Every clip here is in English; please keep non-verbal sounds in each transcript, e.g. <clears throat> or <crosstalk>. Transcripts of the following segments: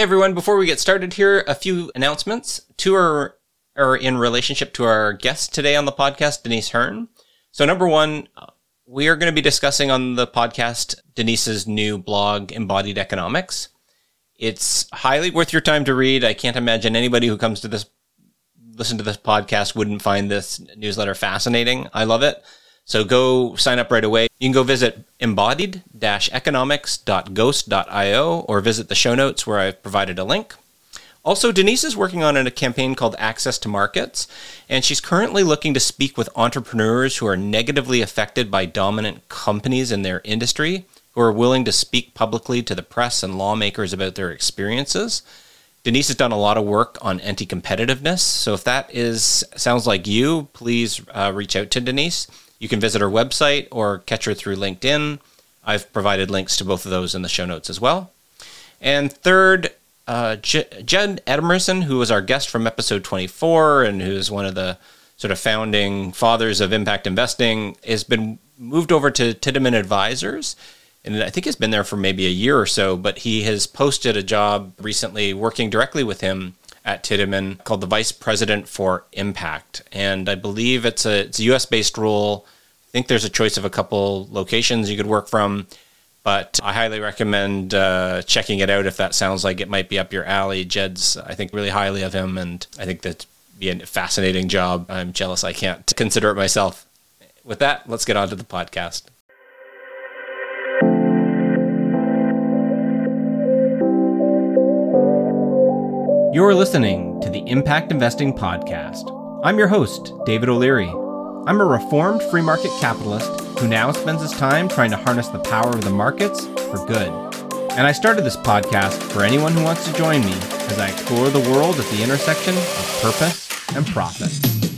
Hey everyone, before we get started here, a few announcements. Two are, are in relationship to our guest today on the podcast, Denise Hearn. So number one, we are going to be discussing on the podcast Denise's new blog, Embodied Economics. It's highly worth your time to read. I can't imagine anybody who comes to this, listen to this podcast wouldn't find this newsletter fascinating. I love it. So go sign up right away. You can go visit embodied-economics.ghost.io or visit the show notes where I've provided a link. Also, Denise is working on a campaign called Access to Markets, and she's currently looking to speak with entrepreneurs who are negatively affected by dominant companies in their industry, who are willing to speak publicly to the press and lawmakers about their experiences. Denise has done a lot of work on anti-competitiveness, so if that is sounds like you, please uh, reach out to Denise. You can visit her website or catch her through LinkedIn. I've provided links to both of those in the show notes as well. And third, uh, J- Jed Emerson, who was our guest from episode 24 and who's one of the sort of founding fathers of impact investing, has been moved over to Tiedemann Advisors. And I think he's been there for maybe a year or so, but he has posted a job recently working directly with him at Tiedemann called the Vice President for Impact. And I believe it's a, it's a US based role. I think there's a choice of a couple locations you could work from, but I highly recommend uh, checking it out if that sounds like it might be up your alley. Jed's, I think, really highly of him, and I think that'd be a fascinating job. I'm jealous I can't consider it myself. With that, let's get on to the podcast. You're listening to the Impact Investing Podcast. I'm your host, David O'Leary. I'm a reformed free market capitalist who now spends his time trying to harness the power of the markets for good. And I started this podcast for anyone who wants to join me as I explore the world at the intersection of purpose and profit.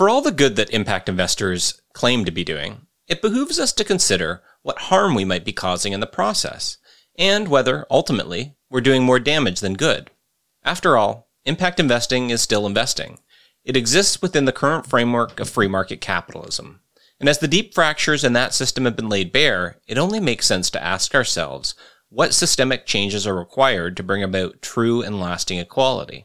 For all the good that impact investors claim to be doing, it behooves us to consider what harm we might be causing in the process, and whether, ultimately, we're doing more damage than good. After all, impact investing is still investing. It exists within the current framework of free market capitalism. And as the deep fractures in that system have been laid bare, it only makes sense to ask ourselves what systemic changes are required to bring about true and lasting equality.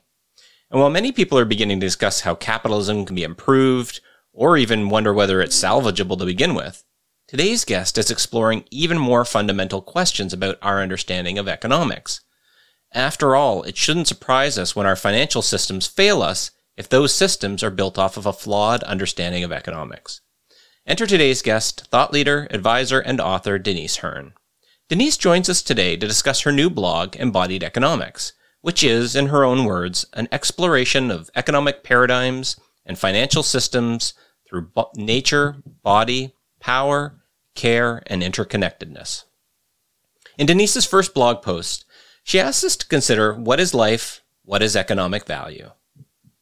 And while many people are beginning to discuss how capitalism can be improved, or even wonder whether it's salvageable to begin with, today's guest is exploring even more fundamental questions about our understanding of economics. After all, it shouldn't surprise us when our financial systems fail us if those systems are built off of a flawed understanding of economics. Enter today's guest, thought leader, advisor, and author Denise Hearn. Denise joins us today to discuss her new blog, Embodied Economics, which is, in her own words, an exploration of economic paradigms and financial systems through bo- nature, body, power, care, and interconnectedness. In Denise's first blog post, she asks us to consider what is life, what is economic value.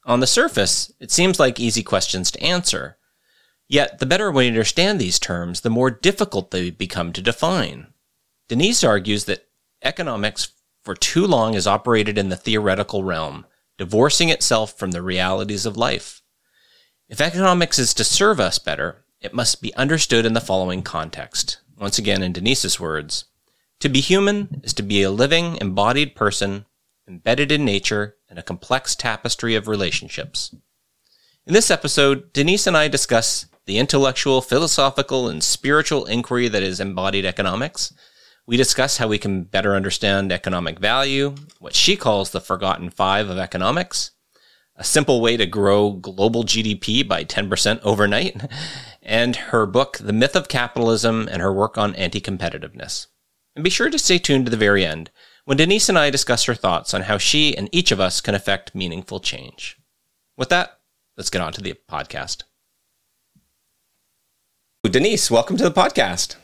On the surface, it seems like easy questions to answer. Yet, the better we understand these terms, the more difficult they become to define. Denise argues that economics for too long has operated in the theoretical realm, divorcing itself from the realities of life. If economics is to serve us better, it must be understood in the following context. Once again, in Denise's words, to be human is to be a living, embodied person, embedded in nature and a complex tapestry of relationships. In this episode, Denise and I discuss the intellectual, philosophical, and spiritual inquiry that is embodied economics, we discuss how we can better understand economic value, what she calls the forgotten five of economics, a simple way to grow global GDP by 10% overnight, and her book, The Myth of Capitalism, and her work on anti competitiveness. And be sure to stay tuned to the very end when Denise and I discuss her thoughts on how she and each of us can affect meaningful change. With that, let's get on to the podcast. Denise, welcome to the podcast.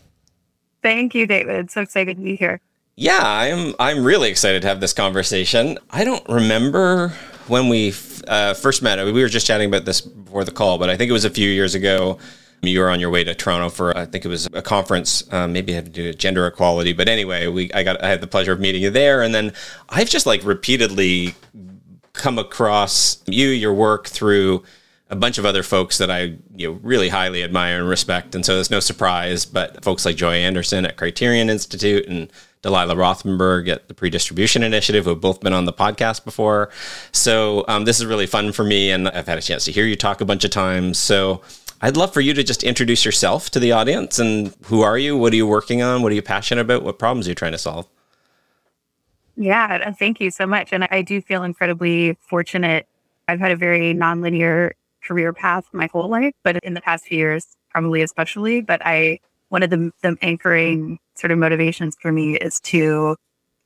Thank you, David. So excited to be here. Yeah, I'm. I'm really excited to have this conversation. I don't remember when we uh, first met. We were just chatting about this before the call, but I think it was a few years ago. You were on your way to Toronto for I think it was a conference, um, maybe had to do with gender equality. But anyway, we I got I had the pleasure of meeting you there, and then I've just like repeatedly come across you, your work through a bunch of other folks that I you know, really highly admire and respect. And so it's no surprise, but folks like Joy Anderson at Criterion Institute and Delilah Rothenberg at the Pre-Distribution Initiative, who have both been on the podcast before. So um, this is really fun for me, and I've had a chance to hear you talk a bunch of times. So I'd love for you to just introduce yourself to the audience and who are you? What are you working on? What are you passionate about? What problems are you trying to solve? Yeah, thank you so much. And I do feel incredibly fortunate. I've had a very nonlinear career path my whole life, but in the past few years, probably especially. But I, one of the, the anchoring sort of motivations for me is to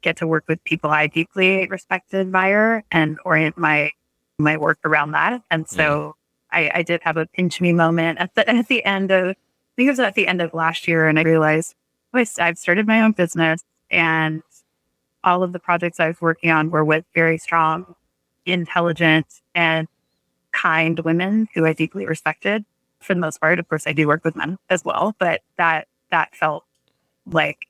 get to work with people I deeply respect and admire and orient my my work around that. And so mm. I, I did have a pinch me moment at the <laughs> at the end of I think it was at the end of last year, and I realized oh, I've started my own business, and all of the projects I was working on were with very strong, intelligent, and kind women who I deeply respected. For the most part, of course, I do work with men as well, but that that felt like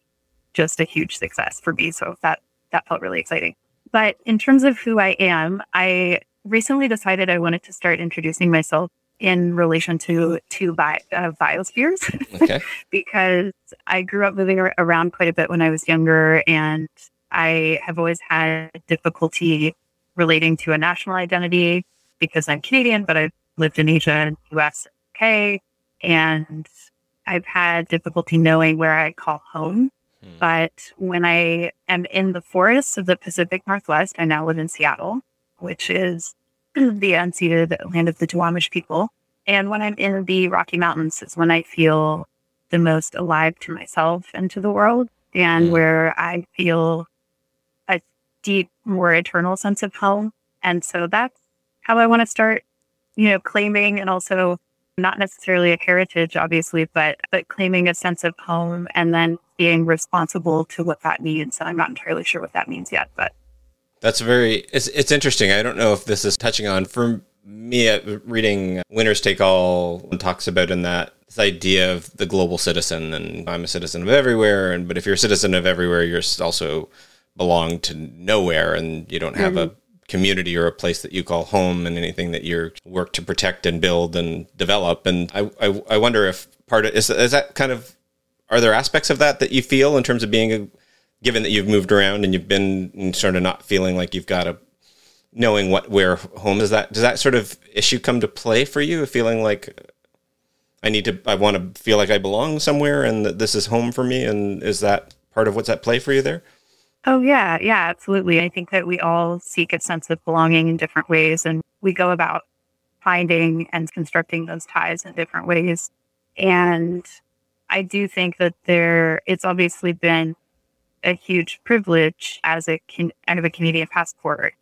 just a huge success for me. So that that felt really exciting. But in terms of who I am, I recently decided I wanted to start introducing myself in relation to to bi- uh, biospheres okay. <laughs> because I grew up moving around quite a bit when I was younger, and I have always had difficulty relating to a national identity because I'm Canadian, but I've lived in Asia and US, UK, and I've had difficulty knowing where I call home. Hmm. But when I am in the forests of the Pacific Northwest, I now live in Seattle which is <clears throat> the unceded land of the Duwamish people. And when I'm in the Rocky Mountains is when I feel the most alive to myself and to the world, and mm. where I feel a deep, more eternal sense of home. And so that's how I want to start, you know, claiming and also not necessarily a heritage, obviously, but but claiming a sense of home and then being responsible to what that means. And I'm not entirely sure what that means yet, but that's very it's it's interesting. I don't know if this is touching on for me uh, reading Winners Take All talks about in that this idea of the global citizen and I'm a citizen of everywhere and but if you're a citizen of everywhere you're also belong to nowhere and you don't have mm-hmm. a community or a place that you call home and anything that you work to protect and build and develop. And I, I, I wonder if part of is, is that kind of are there aspects of that that you feel in terms of being a given that you've moved around and you've been sort of not feeling like you've got a knowing what where home is that does that sort of issue come to play for you feeling like i need to i want to feel like i belong somewhere and that this is home for me and is that part of what's at play for you there oh yeah yeah absolutely i think that we all seek a sense of belonging in different ways and we go about finding and constructing those ties in different ways and i do think that there it's obviously been a huge privilege as a kind of a Canadian passport.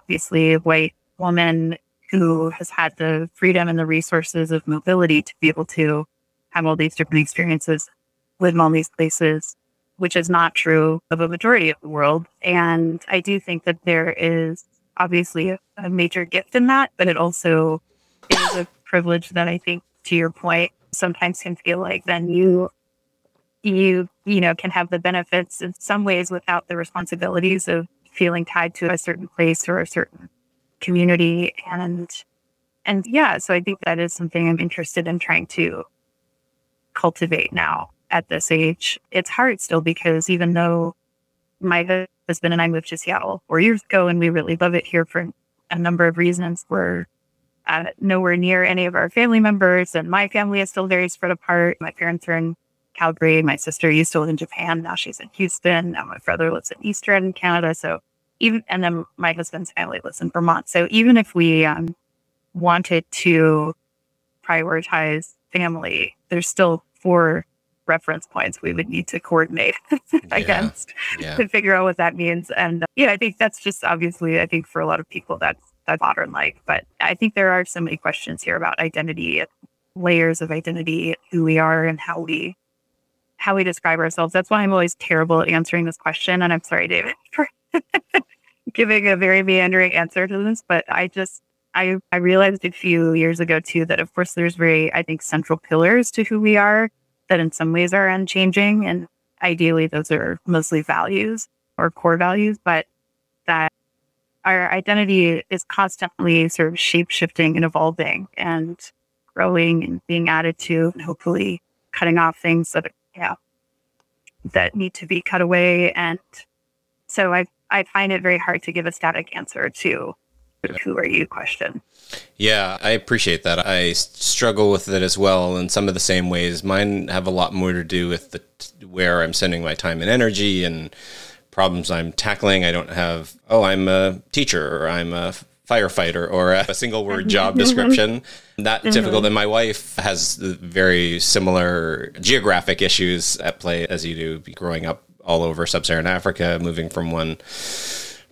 Obviously, a white woman who has had the freedom and the resources of mobility to be able to have all these different experiences, live in all these places, which is not true of a majority of the world. And I do think that there is obviously a, a major gift in that, but it also is a privilege that I think, to your point, sometimes can feel like then you you you know can have the benefits in some ways without the responsibilities of feeling tied to a certain place or a certain community and and yeah so i think that is something i'm interested in trying to cultivate now at this age it's hard still because even though my husband and i moved to seattle four years ago and we really love it here for a number of reasons we're uh, nowhere near any of our family members and my family is still very spread apart my parents are in Calgary. My sister used to live in Japan. Now she's in Houston. Now my brother lives in Eastern Canada. So even, and then my husband's family lives in Vermont. So even if we um, wanted to prioritize family, there's still four reference points we would need to coordinate <laughs> against yeah. to figure out what that means. And uh, yeah, I think that's just obviously, I think for a lot of people, that's that's modern life. But I think there are so many questions here about identity, layers of identity, who we are, and how we how we describe ourselves. That's why I'm always terrible at answering this question. And I'm sorry, David, <laughs> for <laughs> giving a very meandering answer to this. But I just, I, I realized a few years ago too that, of course, there's very, I think, central pillars to who we are that in some ways are unchanging. And ideally, those are mostly values or core values, but that our identity is constantly sort of shape shifting and evolving and growing and being added to and hopefully cutting off things that yeah that need to be cut away and so i i find it very hard to give a static answer to who are you question? Yeah i appreciate that. I struggle with it as well in some of the same ways. Mine have a lot more to do with the where i'm sending my time and energy and problems i'm tackling. I don't have oh i'm a teacher or i'm a firefighter or a single word mm-hmm. job description. That mm-hmm. difficult. And my wife has very similar geographic issues at play as you do, growing up all over sub-Saharan Africa, moving from one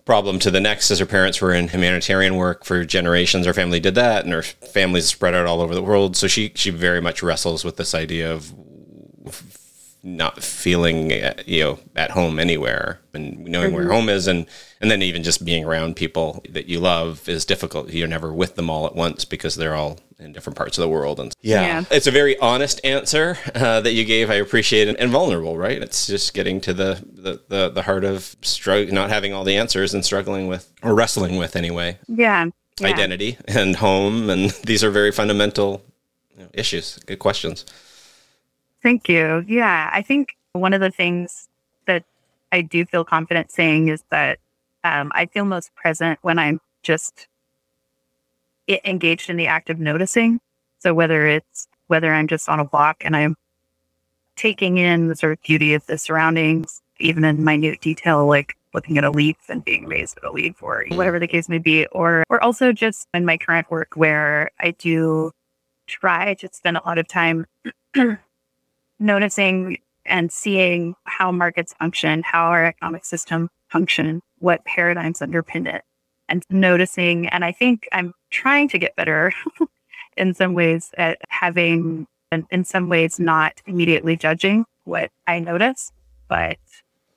problem to the next as her parents were in humanitarian work for generations. Her family did that and her family's spread out all over the world. So she she very much wrestles with this idea of not feeling you know at home anywhere and knowing mm-hmm. where home is. And and then even just being around people that you love is difficult. You're never with them all at once because they're all in different parts of the world. And yeah, yeah. it's a very honest answer uh, that you gave. I appreciate it. And vulnerable right? It's just getting to the the the, the heart of struggle not having all the answers and struggling with or wrestling with anyway. Yeah, yeah. identity and home and these are very fundamental you know, issues. Good questions. Thank you. Yeah, I think one of the things that I do feel confident saying is that um, I feel most present when I'm just engaged in the act of noticing. So whether it's whether I'm just on a walk and I'm taking in the sort of beauty of the surroundings, even in minute detail, like looking at a leaf and being amazed at a leaf or whatever the case may be, or or also just in my current work where I do try to spend a lot of time <clears throat> noticing and seeing how markets function, how our economic system function, what paradigms underpin it, and noticing. And I think I'm trying to get better <laughs> in some ways at having, and in some ways, not immediately judging what I notice, but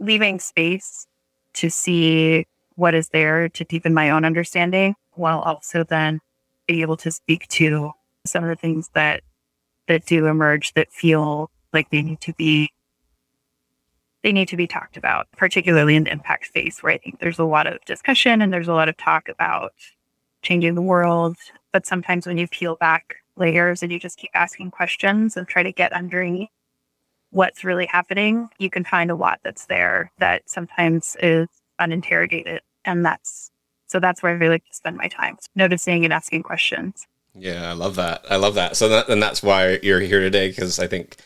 leaving space to see what is there to deepen my own understanding while also then being able to speak to some of the things that that do emerge that feel like they need to be they need to be talked about, particularly in the impact space where I think there's a lot of discussion and there's a lot of talk about changing the world. But sometimes when you peel back layers and you just keep asking questions and try to get underneath what's really happening, you can find a lot that's there that sometimes is uninterrogated. And that's so that's where I really like to spend my time noticing and asking questions. Yeah, I love that. I love that. So that, and that's why you're here today because I think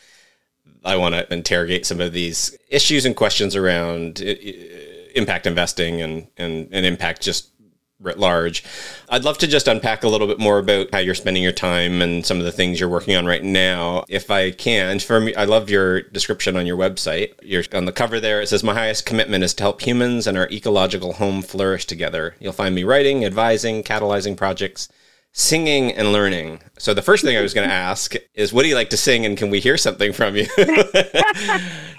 I want to interrogate some of these issues and questions around uh, uh, impact investing and, and, and impact just writ large. I'd love to just unpack a little bit more about how you're spending your time and some of the things you're working on right now, if I can. For me, I love your description on your website. You're on the cover there. It says, "My highest commitment is to help humans and our ecological home flourish together." You'll find me writing, advising, catalyzing projects singing and learning. So the first thing I was going <laughs> to ask is, what do you like to sing, and can we hear something from you? <laughs> <laughs>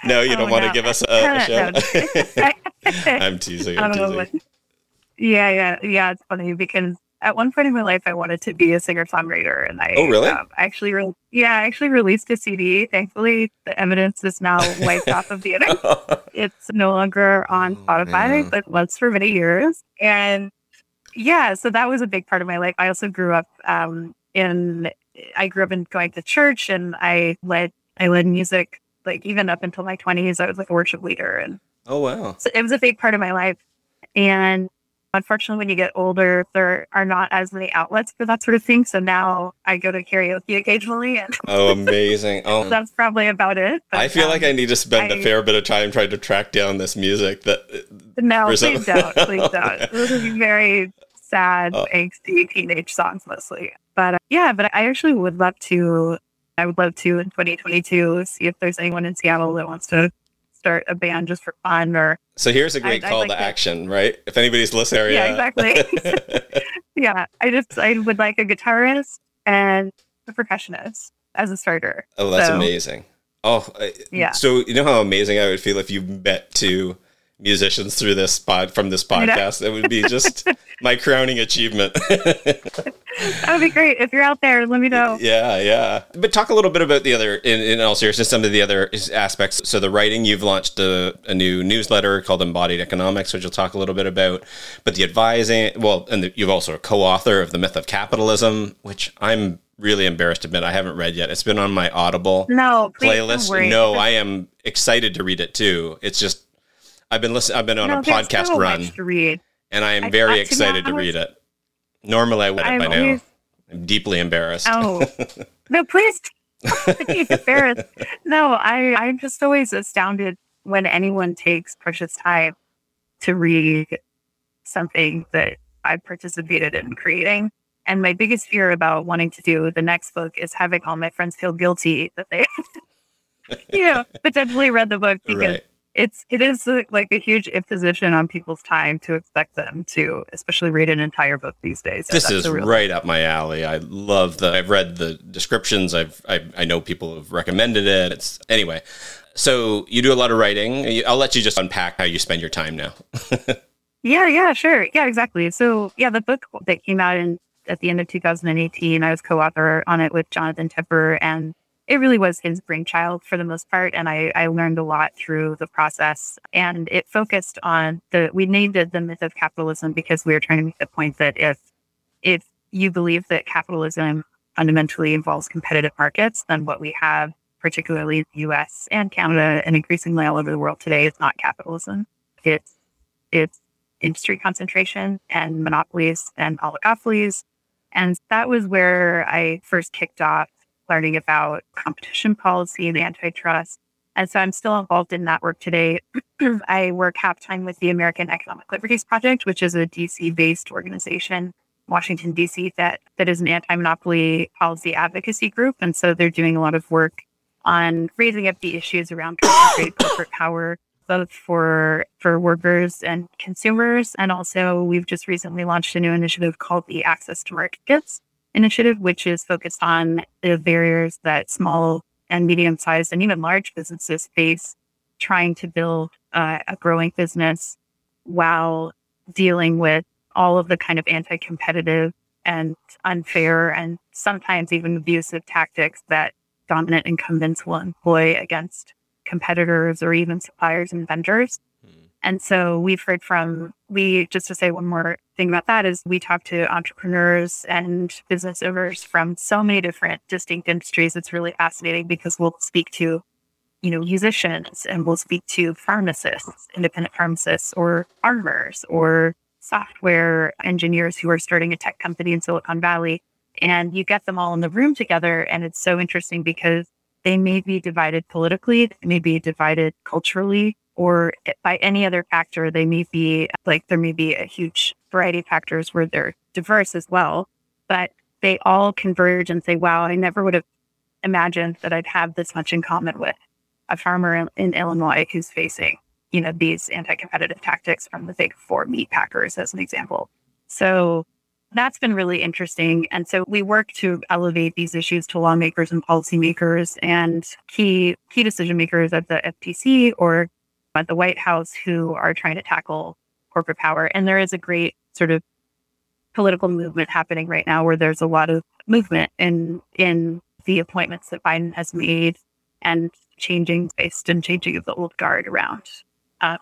no, you don't oh, want no. to give us a, a show. I'm teasing. I'm teasing. Yeah, yeah, yeah. It's funny because at one point in my life, I wanted to be a singer songwriter, and I oh really? Um, actually, re- yeah, I actually released a CD. Thankfully, the evidence is now wiped off of the internet. It's no longer on oh, Spotify, oh, but was for many years, and yeah, so that was a big part of my life. I also grew up um, in I grew up in going to church and I led I led music like even up until my 20s I was like a worship leader and Oh wow. So it was a big part of my life and unfortunately when you get older there are not as many outlets for that sort of thing so now I go to karaoke occasionally and <laughs> Oh amazing. Oh that's probably about it. But, I feel um, like I need to spend I, a fair bit of time trying to track down this music that No, <laughs> please don't. Please don't. This is very sad, oh. angsty teenage songs mostly. But uh, yeah, but I actually would love to. I would love to in 2022 see if there's anyone in Seattle that wants to start a band just for fun or. So here's a great I'd, call I'd like to action, right? If anybody's listening, yeah, exactly. <laughs> yeah, I just I would like a guitarist and a percussionist as a starter. Oh, that's so, amazing. Oh, yeah. So you know how amazing I would feel if you met two musicians through this pod from this podcast. It would be just <laughs> my crowning achievement. that would be great. If you're out there, let me know. Yeah, yeah. But talk a little bit about the other, in, in all seriousness, some of the other aspects. So the writing, you've launched a, a, new newsletter called Embodied Economics, which you'll talk a little bit about. But the advising, well, and the, you've also a co-author of The Myth of Capitalism, which I'm really embarrassed to admit I haven't read yet. It's been on my Audible no, playlist. No, I am excited to read it too. It's just I've been listening. I've been on no, a podcast so run to read, and I am very I, excited to, to read it. Normally, I would have by always, now. I'm deeply embarrassed. Oh <laughs> no! Please, embarrassed. No, I I'm just always astounded when anyone takes precious time to read something that I participated in creating. And my biggest fear about wanting to do the next book is having all my friends feel guilty that they, <laughs> you know, potentially read the book because right it's it is uh, like a huge imposition on people's time to expect them to especially read an entire book these days. So this is right up my alley. I love the i've read the descriptions. I've I, I know people have recommended it. It's anyway. So you do a lot of writing. I'll let you just unpack how you spend your time now. <laughs> Yeah yeah sure. Yeah exactly. So yeah the book that came out in at the end of 2018 i was co-author on it with jonathan tepper and it really was his brainchild for the most part. And I, I learned a lot through the process. And it focused on the, we named it the myth of capitalism because we were trying to make the point that if, if you believe that capitalism fundamentally involves competitive markets, then what we have, particularly in the US and Canada and increasingly all over the world today, is not capitalism. It's, it's industry concentration and monopolies and oligopolies. And that was where I first kicked off learning about competition policy and antitrust. And so I'm still involved in that work today. <clears throat> I work half time with the American Economic Liberties Project, which is a DC based organization, Washington, DC, that, that is an anti monopoly policy advocacy group. And so they're doing a lot of work on raising up the issues around concentrated corporate power, both for for workers and consumers. And also we've just recently launched a new initiative called the Access to Markets, initiative, which is focused on the barriers that small and medium sized and even large businesses face trying to build uh, a growing business while dealing with all of the kind of anti competitive and unfair and sometimes even abusive tactics that dominant incumbents will employ against competitors or even suppliers and vendors. And so we've heard from, we, just to say one more thing about that is we talk to entrepreneurs and business owners from so many different distinct industries. It's really fascinating because we'll speak to, you know, musicians and we'll speak to pharmacists, independent pharmacists or farmers or software engineers who are starting a tech company in Silicon Valley. And you get them all in the room together. And it's so interesting because they may be divided politically, they may be divided culturally, or by any other factor, they may be like there may be a huge variety of factors where they're diverse as well, but they all converge and say, wow, I never would have imagined that I'd have this much in common with a farmer in, in Illinois who's facing, you know, these anti-competitive tactics from the big four meat packers as an example. So that's been really interesting. And so we work to elevate these issues to lawmakers and policymakers and key key decision makers at the FTC or at the White House who are trying to tackle corporate power. And there is a great sort of political movement happening right now where there's a lot of movement in in the appointments that Biden has made and changing based and changing of the old guard around um,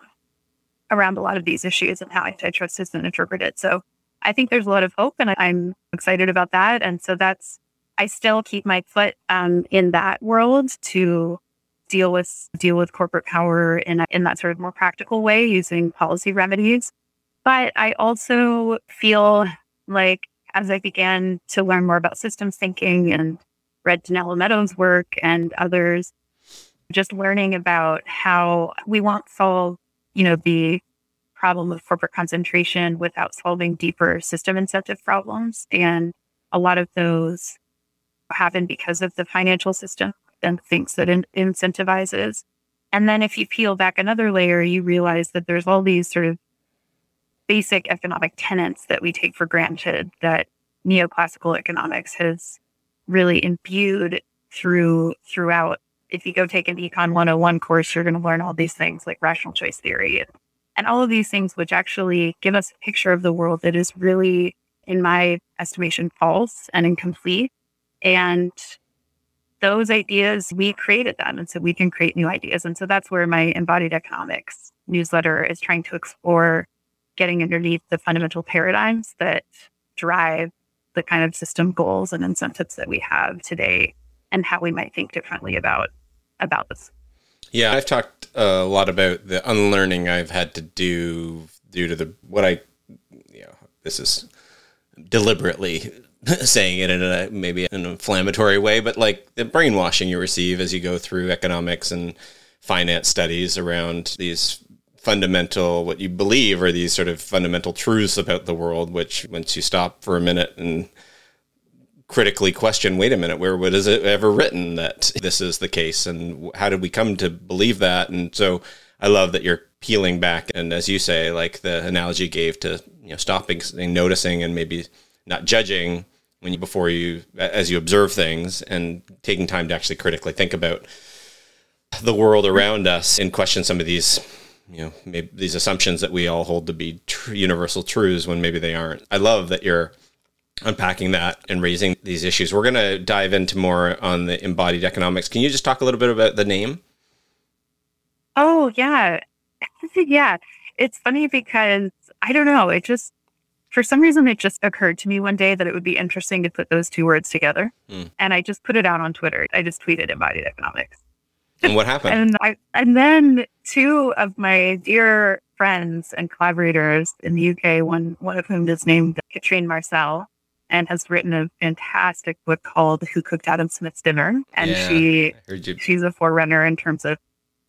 around a lot of these issues and how antitrust has been interpreted. So I think there's a lot of hope and I'm excited about that. And so that's I still keep my foot um, in that world to deal with deal with corporate power in in that sort of more practical way using policy remedies. But I also feel like as I began to learn more about systems thinking and read Donella Meadows' work and others, just learning about how we won't solve, you know, the problem of corporate concentration without solving deeper system incentive problems. And a lot of those happen because of the financial system and thinks that in- incentivizes. And then if you peel back another layer, you realize that there's all these sort of basic economic tenets that we take for granted that neoclassical economics has really imbued through throughout. If you go take an Econ 101 course, you're going to learn all these things like rational choice theory and all of these things, which actually give us a picture of the world that is really, in my estimation, false and incomplete. And those ideas, we created them. And so we can create new ideas. And so that's where my embodied economics newsletter is trying to explore getting underneath the fundamental paradigms that drive the kind of system goals and incentives that we have today and how we might think differently about about this. Yeah, I've talked a lot about the unlearning I've had to do due to the what I you know, this is deliberately <laughs> saying it in a maybe an inflammatory way, but like the brainwashing you receive as you go through economics and finance studies around these fundamental what you believe are these sort of fundamental truths about the world which once you stop for a minute and critically question wait a minute where what is it ever written that this is the case and how did we come to believe that? And so i love that you're peeling back and as you say like the analogy gave to you know stopping and noticing and maybe not judging when you before you as you observe things and taking time to actually critically think about the world around us and question some of these you know maybe these assumptions that we all hold to be tr- universal truths when maybe they aren't. I love that you're unpacking that and raising these issues. We're going to dive into more on the embodied economics. Can you just talk a little bit about the name? Oh yeah, <laughs> yeah. It's funny because I don't know. It just for some reason it just occurred to me one day that it would be interesting to put those two words together, mm. and I just put it out on Twitter. I just tweeted embodied economics. And what happened? and I and then two of my dear friends and collaborators in the UK, one one of whom is named Katrine Marçal and has written a fantastic book called Who Cooked Adam Smith's Dinner. And yeah, she she's a forerunner in terms of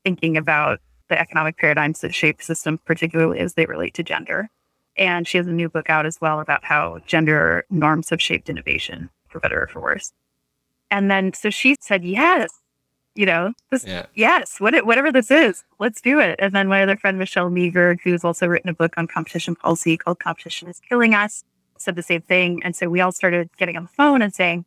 thinking about the economic paradigms that shape systems, particularly as they relate to gender. And she has a new book out as well about how gender norms have shaped innovation, for better or for worse. And then so she said, Yes, you know, this, yeah. yes, what, whatever this is, let's do it. And then my other friend, Michelle Meagher, who's also written a book on competition policy called Competition is Killing Us, said the same thing. And so we all started getting on the phone and saying,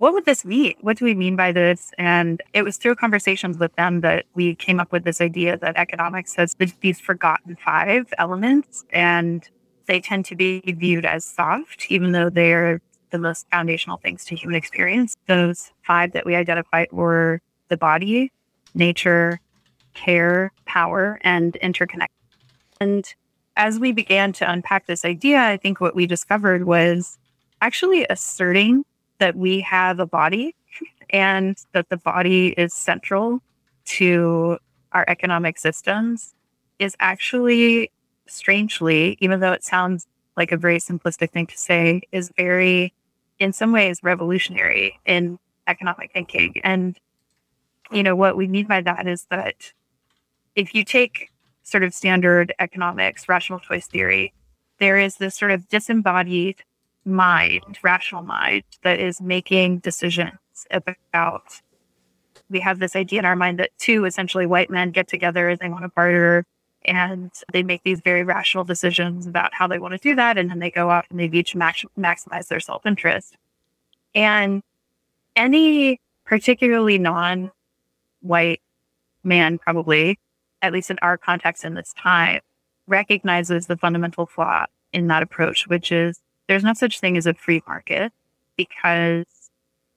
what would this mean? What do we mean by this? And it was through conversations with them that we came up with this idea that economics has these forgotten five elements and they tend to be viewed as soft, even though they're the most foundational things to human experience. Those five that we identified were the body, nature, care, power, and interconnection. And as we began to unpack this idea, I think what we discovered was actually asserting that we have a body and that the body is central to our economic systems is actually strangely, even though it sounds like a very simplistic thing to say, is very, in some ways, revolutionary in economic thinking. And you know, what we mean by that is that if you take sort of standard economics, rational choice theory, there is this sort of disembodied mind, rational mind, that is making decisions about. We have this idea in our mind that two essentially white men get together and they want to barter and they make these very rational decisions about how they want to do that. And then they go off and they each max- maximize their self interest. And any particularly non white man, probably, at least in our context in this time, recognizes the fundamental flaw in that approach, which is there's no such thing as a free market because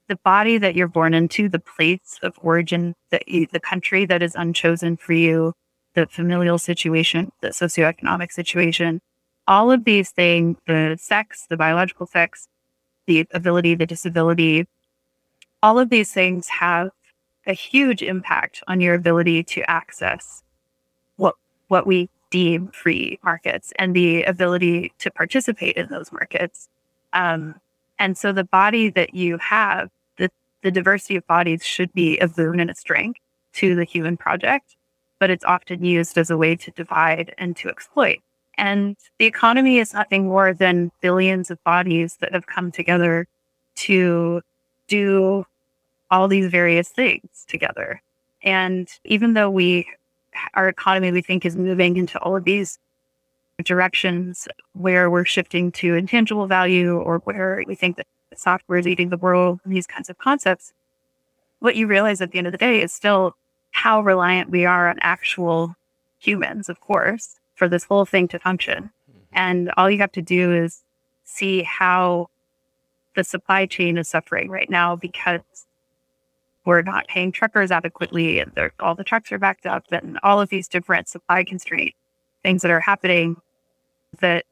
the body that you're born into, the place of origin, the, the country that is unchosen for you, the familial situation, the socioeconomic situation, all of these things, the sex, the biological sex, the ability, the disability, all of these things have a huge impact on your ability to access what what we deem free markets and the ability to participate in those markets. Um, and so the body that you have, the, the diversity of bodies should be a boon and a strength to the human project, but it's often used as a way to divide and to exploit. And the economy is nothing more than billions of bodies that have come together to do all these various things together. And even though we, our economy, we think is moving into all of these directions where we're shifting to intangible value or where we think that software is eating the world, and these kinds of concepts, what you realize at the end of the day is still how reliant we are on actual humans, of course, for this whole thing to function. Mm-hmm. And all you have to do is see how the supply chain is suffering right now because we're not paying truckers adequately and all the trucks are backed up and all of these different supply constraint things that are happening that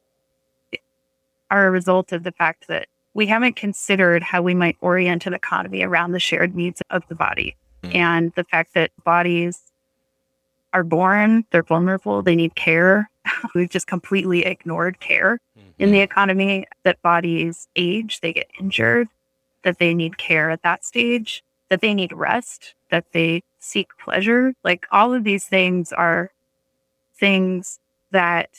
are a result of the fact that we haven't considered how we might orient an economy around the shared needs of the body mm-hmm. and the fact that bodies are born, they're vulnerable, they need care. <laughs> We've just completely ignored care mm-hmm. in the economy, that bodies age, they get injured, that they need care at that stage, that they need rest, that they seek pleasure. Like all of these things are things that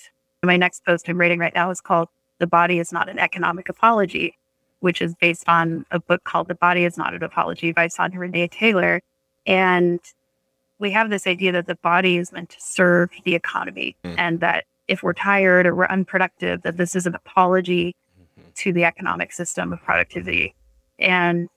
my next post I'm writing right now is called The Body is Not an Economic Apology, which is based on a book called The Body is Not an Apology by Sonya Renee Taylor. And we have this idea that the body is meant to serve the economy mm. and that if we're tired or we're unproductive, that this is an apology mm-hmm. to the economic system of productivity. And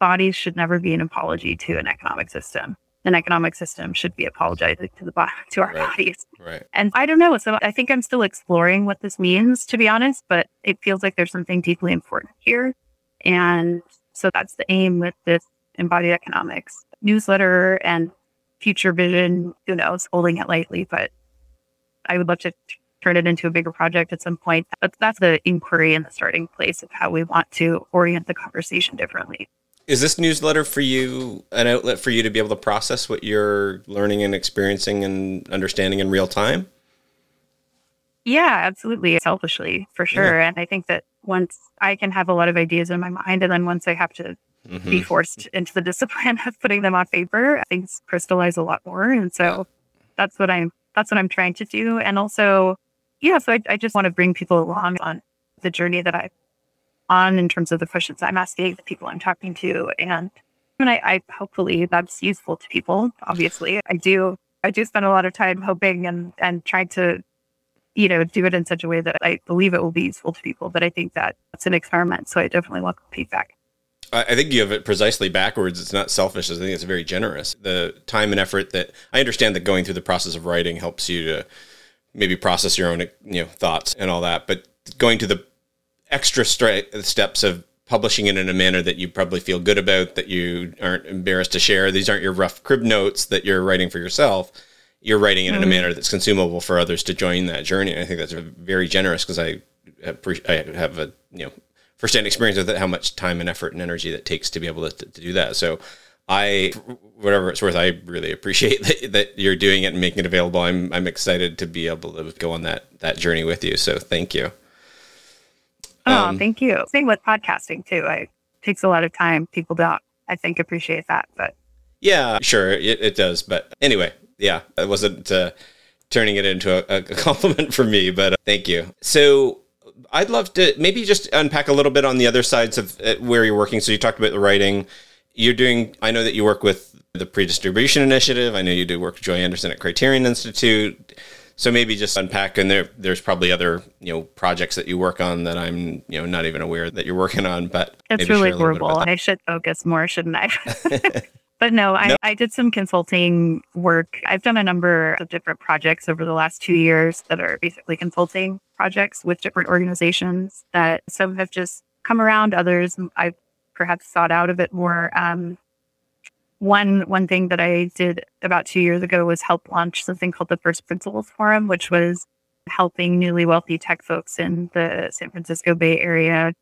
bodies should never be an apology to an economic system. An economic system should be apologizing to the body, to our right. bodies. Right. And I don't know. So I think I'm still exploring what this means, to be honest, but it feels like there's something deeply important here. And so that's the aim with this embodied economics newsletter and future vision. Who knows? Holding it lightly, but I would love to turn it into a bigger project at some point. But that's the inquiry and the starting place of how we want to orient the conversation differently. Is this newsletter for you an outlet for you to be able to process what you're learning and experiencing and understanding in real time? Yeah, absolutely. Selfishly, for sure. Yeah. And I think that once I can have a lot of ideas in my mind, and then once I have to mm-hmm. be forced <laughs> into the discipline of putting them on paper, things crystallize a lot more. And so that's what I'm that's what I'm trying to do. And also, yeah, so I, I just want to bring people along on the journey that I've on in terms of the questions I'm asking, the people I'm talking to, and and I, I hopefully that's useful to people. Obviously, I do I do spend a lot of time hoping and and trying to you know do it in such a way that I believe it will be useful to people. But I think that it's an experiment, so I definitely welcome feedback. I think you have it precisely backwards. It's not selfish. I think it's very generous. The time and effort that I understand that going through the process of writing helps you to maybe process your own you know thoughts and all that, but going to the extra stri- steps of publishing it in a manner that you probably feel good about, that you aren't embarrassed to share. These aren't your rough crib notes that you're writing for yourself. You're writing it mm-hmm. in a mm-hmm. manner that's consumable for others to join that journey. And I think that's very generous because I, I have a you know firsthand experience with it, how much time and effort and energy that takes to be able to, to do that. So I, whatever it's worth, I really appreciate <laughs> that, that, you're doing it and making it available. I'm, I'm excited to be able to go on that, that journey with you. So thank you. Oh, um, thank you. Same with podcasting too. It takes a lot of time. People don't, I think, appreciate that, but yeah, sure. It, it does. But anyway, yeah, it wasn't, uh, turning it into a, a <laughs> compliment for me, but uh, thank you. So I'd love to maybe just unpack a little bit on the other sides of uh, where you're working. So you talked about the writing. You're doing. I know that you work with the pre-distribution initiative. I know you do work with Joy Anderson at Criterion Institute. So maybe just unpack, and there, there's probably other you know projects that you work on that I'm you know not even aware that you're working on. But it's really horrible. I should focus more, shouldn't I? <laughs> But no, I, no. I did some consulting work. I've done a number of different projects over the last two years that are basically consulting projects with different organizations that some have just come around, others I've perhaps sought out a bit more. Um, one one thing that I did about two years ago was help launch something called the First Principles Forum, which was helping newly wealthy tech folks in the San Francisco Bay Area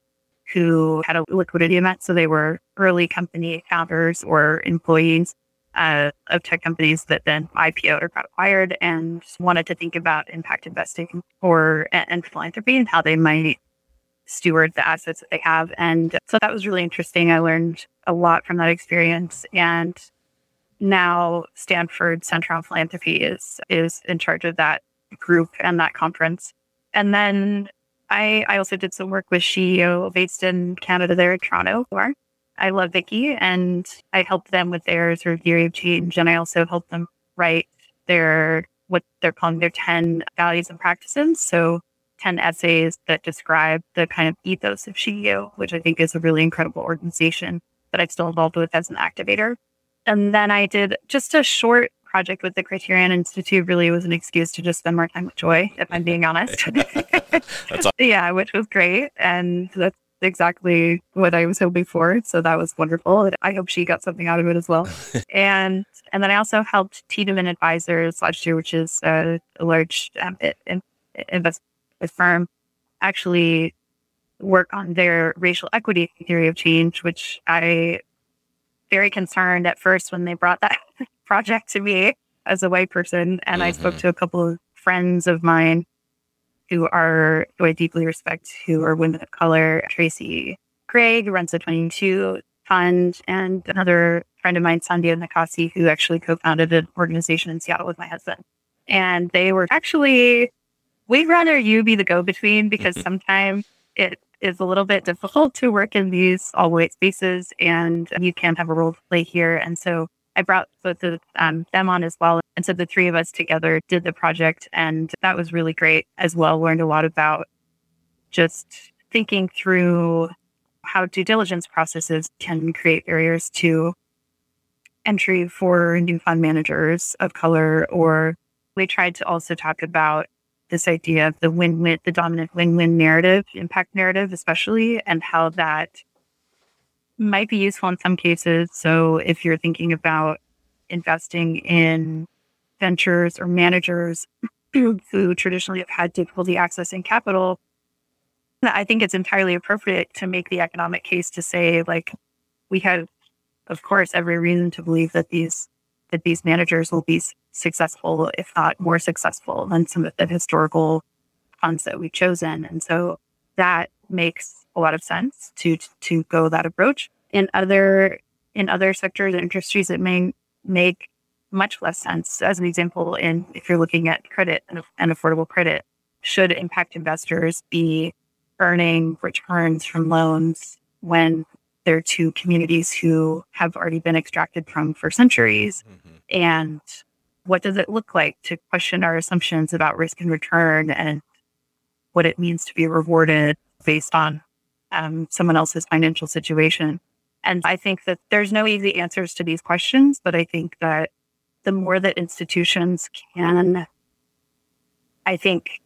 who had a liquidity event. So they were early company founders or employees uh, of tech companies that then IPO or got acquired and wanted to think about impact investing or and philanthropy and how they might steward the assets that they have. And so that was really interesting. I learned a lot from that experience. And now Stanford Center on Philanthropy is is in charge of that group and that conference. And then I, I also did some work with SheEO based in Canada there in Toronto. I love Vicki and I helped them with their sort of theory of change. And I also helped them write their, what they're calling their 10 values and practices. So 10 essays that describe the kind of ethos of SheEO, which I think is a really incredible organization that I'm still involved with as an activator. And then I did just a short project with the Criterion Institute really was an excuse to just spend more time with Joy, if I'm being honest. <laughs> awesome. <laughs> yeah, which was great. And that's exactly what I was hoping for. So that was wonderful. I hope she got something out of it as well. <laughs> and and then I also helped Tiedemann Advisors last year, which is a, a large um, investment firm, actually work on their racial equity theory of change, which I very concerned at first when they brought that <laughs> project to me as a white person. And mm-hmm. I spoke mm-hmm. to a couple of friends of mine who are who I deeply respect, who are women of color. Tracy Craig, who runs the 22 Fund, and another friend of mine, Sandia Nakasi, who actually co-founded an organization in Seattle with my husband. And they were actually, we'd rather you be the go-between because mm-hmm. <laughs> sometimes it is a little bit difficult to work in these all white spaces and you can't have a role to play here. And so I brought both of um, them on as well. And so the three of us together did the project. And that was really great as well. Learned a lot about just thinking through how due diligence processes can create barriers to entry for new fund managers of color. Or we tried to also talk about this idea of the win-win, the dominant win-win narrative, impact narrative, especially, and how that might be useful in some cases. So if you're thinking about investing in ventures or managers <clears throat> who traditionally have had difficulty accessing capital, I think it's entirely appropriate to make the economic case to say, like, we have, of course, every reason to believe that these that these managers will be successful, if not more successful, than some of the historical funds that we've chosen. And so that makes a lot of sense to to go that approach. In other in other sectors and industries, it may make much less sense. As an example, in if you're looking at credit and, and affordable credit, should impact investors be earning returns from loans when they're to communities who have already been extracted from for centuries? Mm-hmm. And what does it look like to question our assumptions about risk and return and what it means to be rewarded based on um, someone else's financial situation. And I think that there's no easy answers to these questions, but I think that the more that institutions can, I think,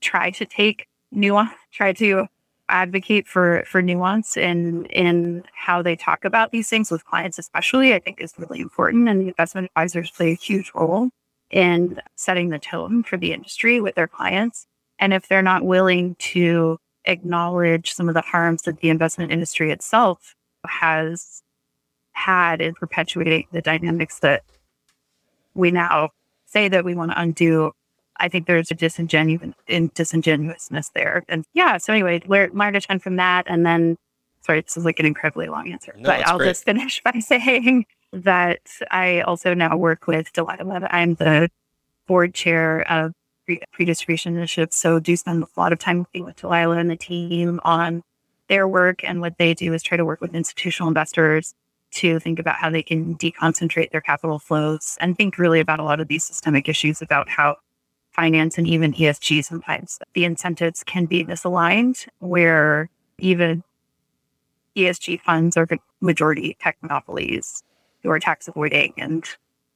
try to take nuance, try to advocate for for nuance in in how they talk about these things with clients especially i think is really important and the investment advisors play a huge role in setting the tone for the industry with their clients. And if they're not willing to acknowledge some of the harms that the investment industry itself has had in perpetuating the dynamics that we now say that we want to undo I think there's a disingenuous disingenuousness there. And yeah, so anyway, learned a ton from that. And then, sorry, this is like an incredibly long answer, no, but I'll great. just finish <laughs> by saying that I also now work with Delilah. I'm the board chair of pre-distribution initiatives. So do spend a lot of time working with Delilah and the team on their work. And what they do is try to work with institutional investors to think about how they can deconcentrate their capital flows and think really about a lot of these systemic issues about how finance and even ESG sometimes the incentives can be misaligned where even ESG funds are majority tech monopolies who are tax avoiding and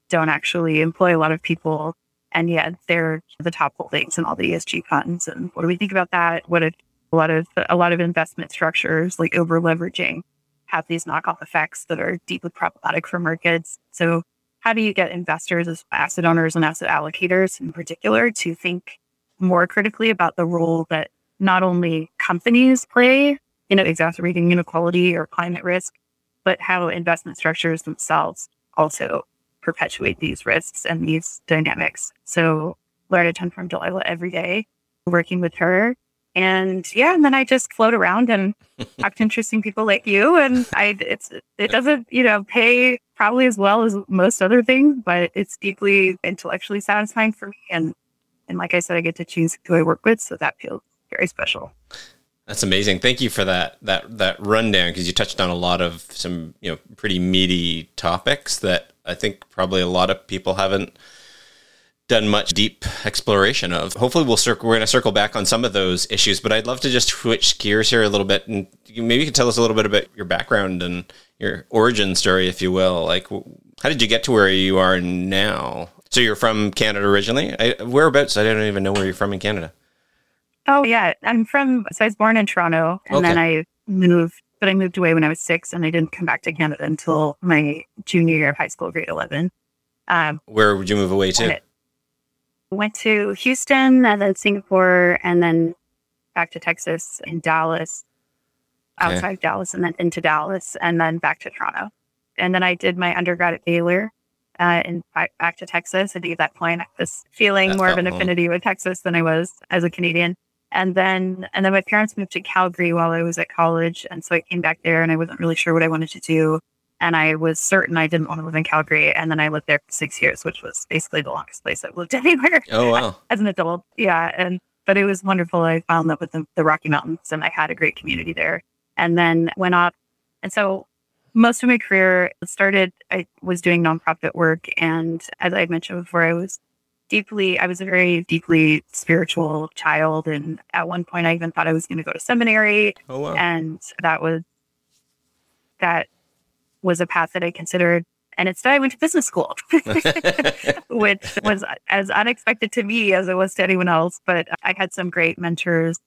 don't actually employ a lot of people. And yet they're the top holdings in all the ESG funds. And what do we think about that? What a, a lot of a lot of investment structures like over leveraging have these knockoff effects that are deeply problematic for markets. So how do you get investors as asset owners and asset allocators in particular to think more critically about the role that not only companies play in exacerbating inequality or climate risk, but how investment structures themselves also perpetuate these risks and these dynamics. So learn a ton from Delilah every day, working with her and yeah, and then I just float around and <laughs> talk to interesting people like you. And I, it's, it doesn't, you know, pay probably as well as most other things, but it's deeply intellectually satisfying for me. And, and like I said, I get to choose who I work with. So that feels very special. That's amazing. Thank you for that that that rundown because you touched on a lot of some you know pretty meaty topics that I think probably a lot of people haven't done much deep exploration of. Hopefully, we'll circle. We're going to circle back on some of those issues, but I'd love to just switch gears here a little bit, and maybe you can tell us a little bit about your background and your origin story, if you will. Like, How did you get to where you are now? So you're from Canada originally? I, whereabouts? I don't even know where you're from in Canada. Oh yeah, I'm from. So I was born in Toronto, and Okay. then I moved. But I moved away when I was six, and I didn't come back to Canada until my junior year of high school, grade eleven. Um, Where would you move away to? Went to Houston, and then Singapore, and then back to Texas and Dallas, Okay. outside Dallas, and then into Dallas, and then back to Toronto. And then I did my undergrad at Baylor, uh, and back, to Texas. And at that point, I was feeling That more of an home. affinity with Texas than I was as a Canadian. And then, and then my parents moved to Calgary while I was at college, and so I came back there, and I wasn't really sure what I wanted to do. And I was certain I didn't want to live in Calgary. And then I lived there for six years, which was basically the longest place I've lived <laughs> anywhere Oh, wow. as an adult. Yeah. And, but it was wonderful. I found that with the, the Rocky Mountains and I had a great community there. And then went off. And so most of my career started, I was doing nonprofit work. And as I had mentioned before, I was deeply, I was a very deeply spiritual child. And at one point, I even thought I was going to go to seminary Oh, wow. and that was that was a path that I considered. And instead, I went to business school, <laughs> <laughs> which was as unexpected to me as it was to anyone else. But I had some great mentors,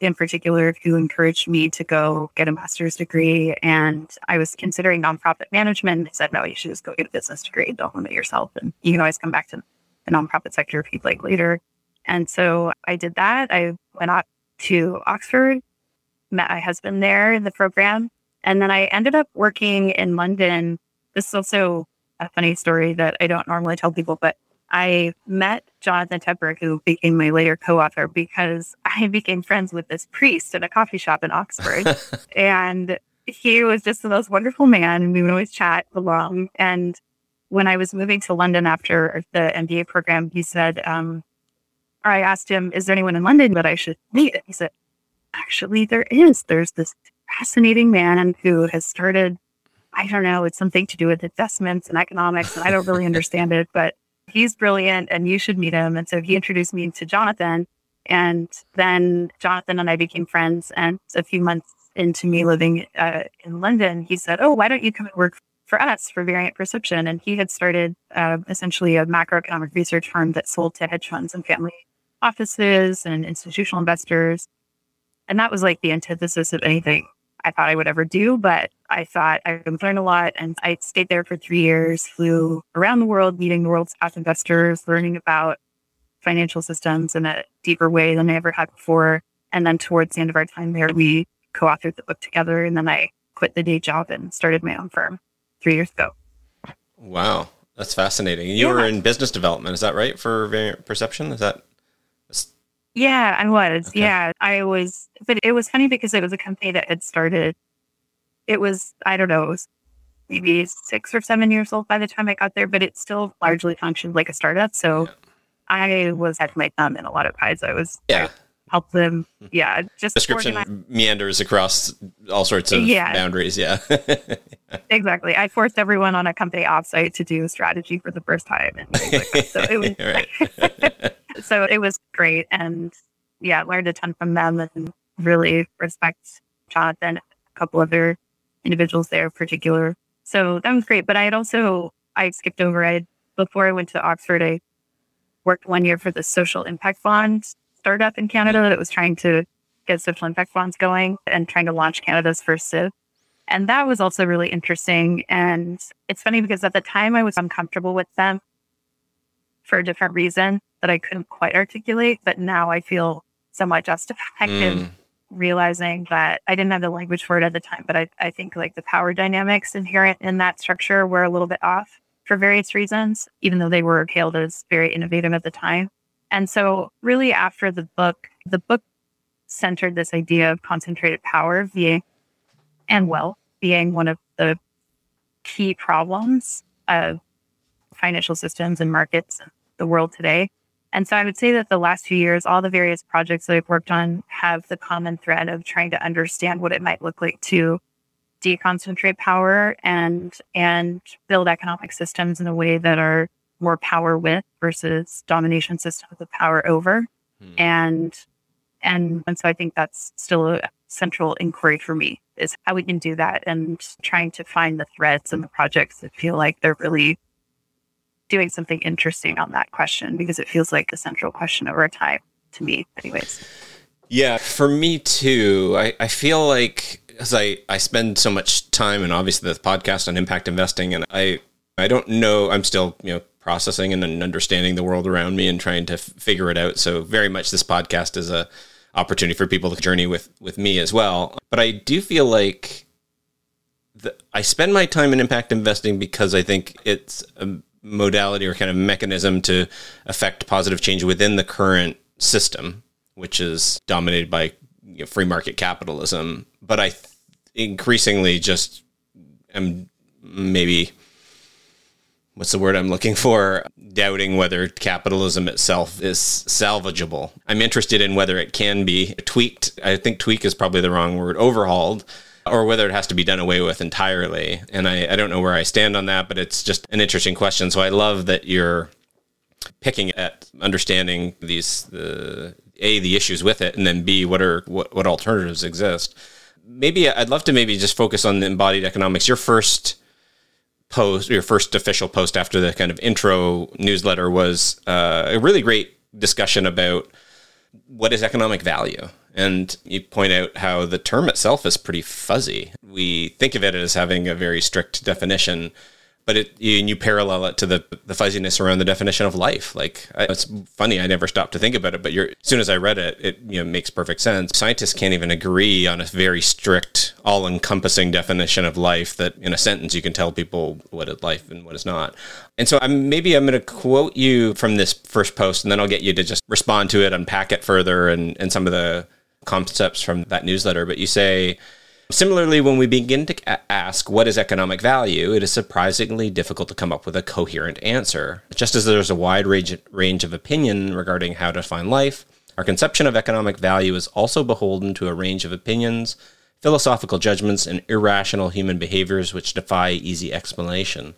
in particular, who encouraged me to go get a master's degree. And I was considering nonprofit management. They said, "No, you should just go get a business degree. Don't limit yourself, and you can always come back to the nonprofit sector if you'd like later." And so I did that. I went out to Oxford, met my husband there in the program. And then I ended up working in London. This is also a funny story that I don't normally tell people, but I met Jonathan Tepper, who became my later co author, because I became friends with this priest in a coffee shop in Oxford. <laughs> and he was just the most wonderful man. And we would always chat along. And when I was moving to London after the MBA program, he said, um, or I asked him, Is there anyone in London that I should meet? And he said, Actually, there is. There's this fascinating man who has started, I don't know, it's something to do with investments and economics, and I don't really understand it, but he's brilliant and you should meet him. And so he introduced me to Jonathan. And then Jonathan and I became friends. And a few months into me living uh, in London, he said, Oh, why don't you come and work for us for Variant Perception? And he had started uh, essentially a macroeconomic research firm that sold to hedge funds and family offices and institutional investors. And that was like the antithesis of anything I thought I would ever do. But I thought I would learn a lot. And I stayed there for three years, flew around the world, meeting the world's top investors, learning about financial systems in a deeper way than I ever had before. And then towards the end of our time there, we co authored the book together. And then I quit the day job and started my own firm three years ago. Wow. That's fascinating. You Yeah. were in business development, is that right? For Variant Perception? Is that Yeah, I was. Okay. Yeah, I was. But it was funny because it was a company that had started. It was, I don't know, maybe six or seven years old by the time I got there, but it still largely functioned like a startup. So I was had my thumb in a lot of pies. I was yeah? help them. Mm-hmm. Yeah, just Description organize- meanders across all sorts of Yeah. boundaries. Yeah. <laughs> Exactly. I forced everyone on a company offsite to do strategy for the first time, and like oh, so it was. <laughs> <laughs> so it was great. And yeah learned a ton from them and really respect jonathan and a couple other individuals there in particular. So that was great. But i had also i skipped over i before i went to oxford i worked one year for the social impact fund startup in canada that was trying to get social impact bonds going and trying to launch canada's first SIB. And that was also really interesting. And it's funny because at the time i was uncomfortable with them for a different reason that I couldn't quite articulate, but now I feel somewhat justified in Mm. realizing that I didn't have the language for it at the time, but I, I think like the power dynamics inherent in that structure were a little bit off for various reasons, even though they were hailed as very innovative at the time. And so really after the book, the book centered this idea of concentrated power being and wealth being one of the key problems of financial systems and markets in the world today. And so I would say that the last few years, all the various projects that I've worked on have the common thread of trying to understand what it might look like to deconcentrate power and and build economic systems in a way that are more power with versus domination systems of power over. Hmm. And and and so I think that's still a central inquiry for me is how we can do that and trying to find the threads and the projects that feel like they're really doing something interesting on that question because it feels like a central question over time to me anyways. Yeah for me too i, I feel like as I, I spend so much time and obviously the podcast on impact investing and i i don't know i'm still you know processing and understanding the world around me and trying to f- figure it out. So very much this podcast is a opportunity for people to journey with with me as well. But i do feel like the, i spend my time in impact investing because i think it's a modality or kind of mechanism to affect positive change within the current system, which is dominated by you know, free market capitalism. But I th- increasingly just am maybe what's the word I'm looking for? Doubting whether capitalism itself is salvageable. I'm interested in whether it can be tweaked. I think tweak is probably the wrong word, overhauled or whether it has to be done away with entirely. And I, I don't know where I stand on that, but it's just an interesting question. So I love that you're picking at understanding these the a the issues with it, and then b what are what, what alternatives exist. Maybe I'd love to maybe just focus on embodied economics. Your first post, your first official post after the kind of intro newsletter was uh, a really great discussion about what is economic value and you point out how the term itself is pretty fuzzy. We think of it as having a very strict definition, but it you, you parallel it to the the fuzziness around the definition of life. Like it's funny, I never stopped to think about it, but as soon as I read it, it you know makes perfect sense. Scientists can't even agree on a very strict, all-encompassing definition of life that in a sentence you can tell people what is life and what is not. And so I'm maybe I'm going to quote you from this first post, and then I'll get you to just respond to it, unpack it further, and and some of the concepts from that newsletter, but you say, Similarly, when we begin to ask what is economic value, it is surprisingly difficult to come up with a coherent answer. Just as there's a wide range, range of opinion regarding how to define life, our conception of economic value is also beholden to a range of opinions, philosophical judgments, and irrational human behaviors which defy easy explanation.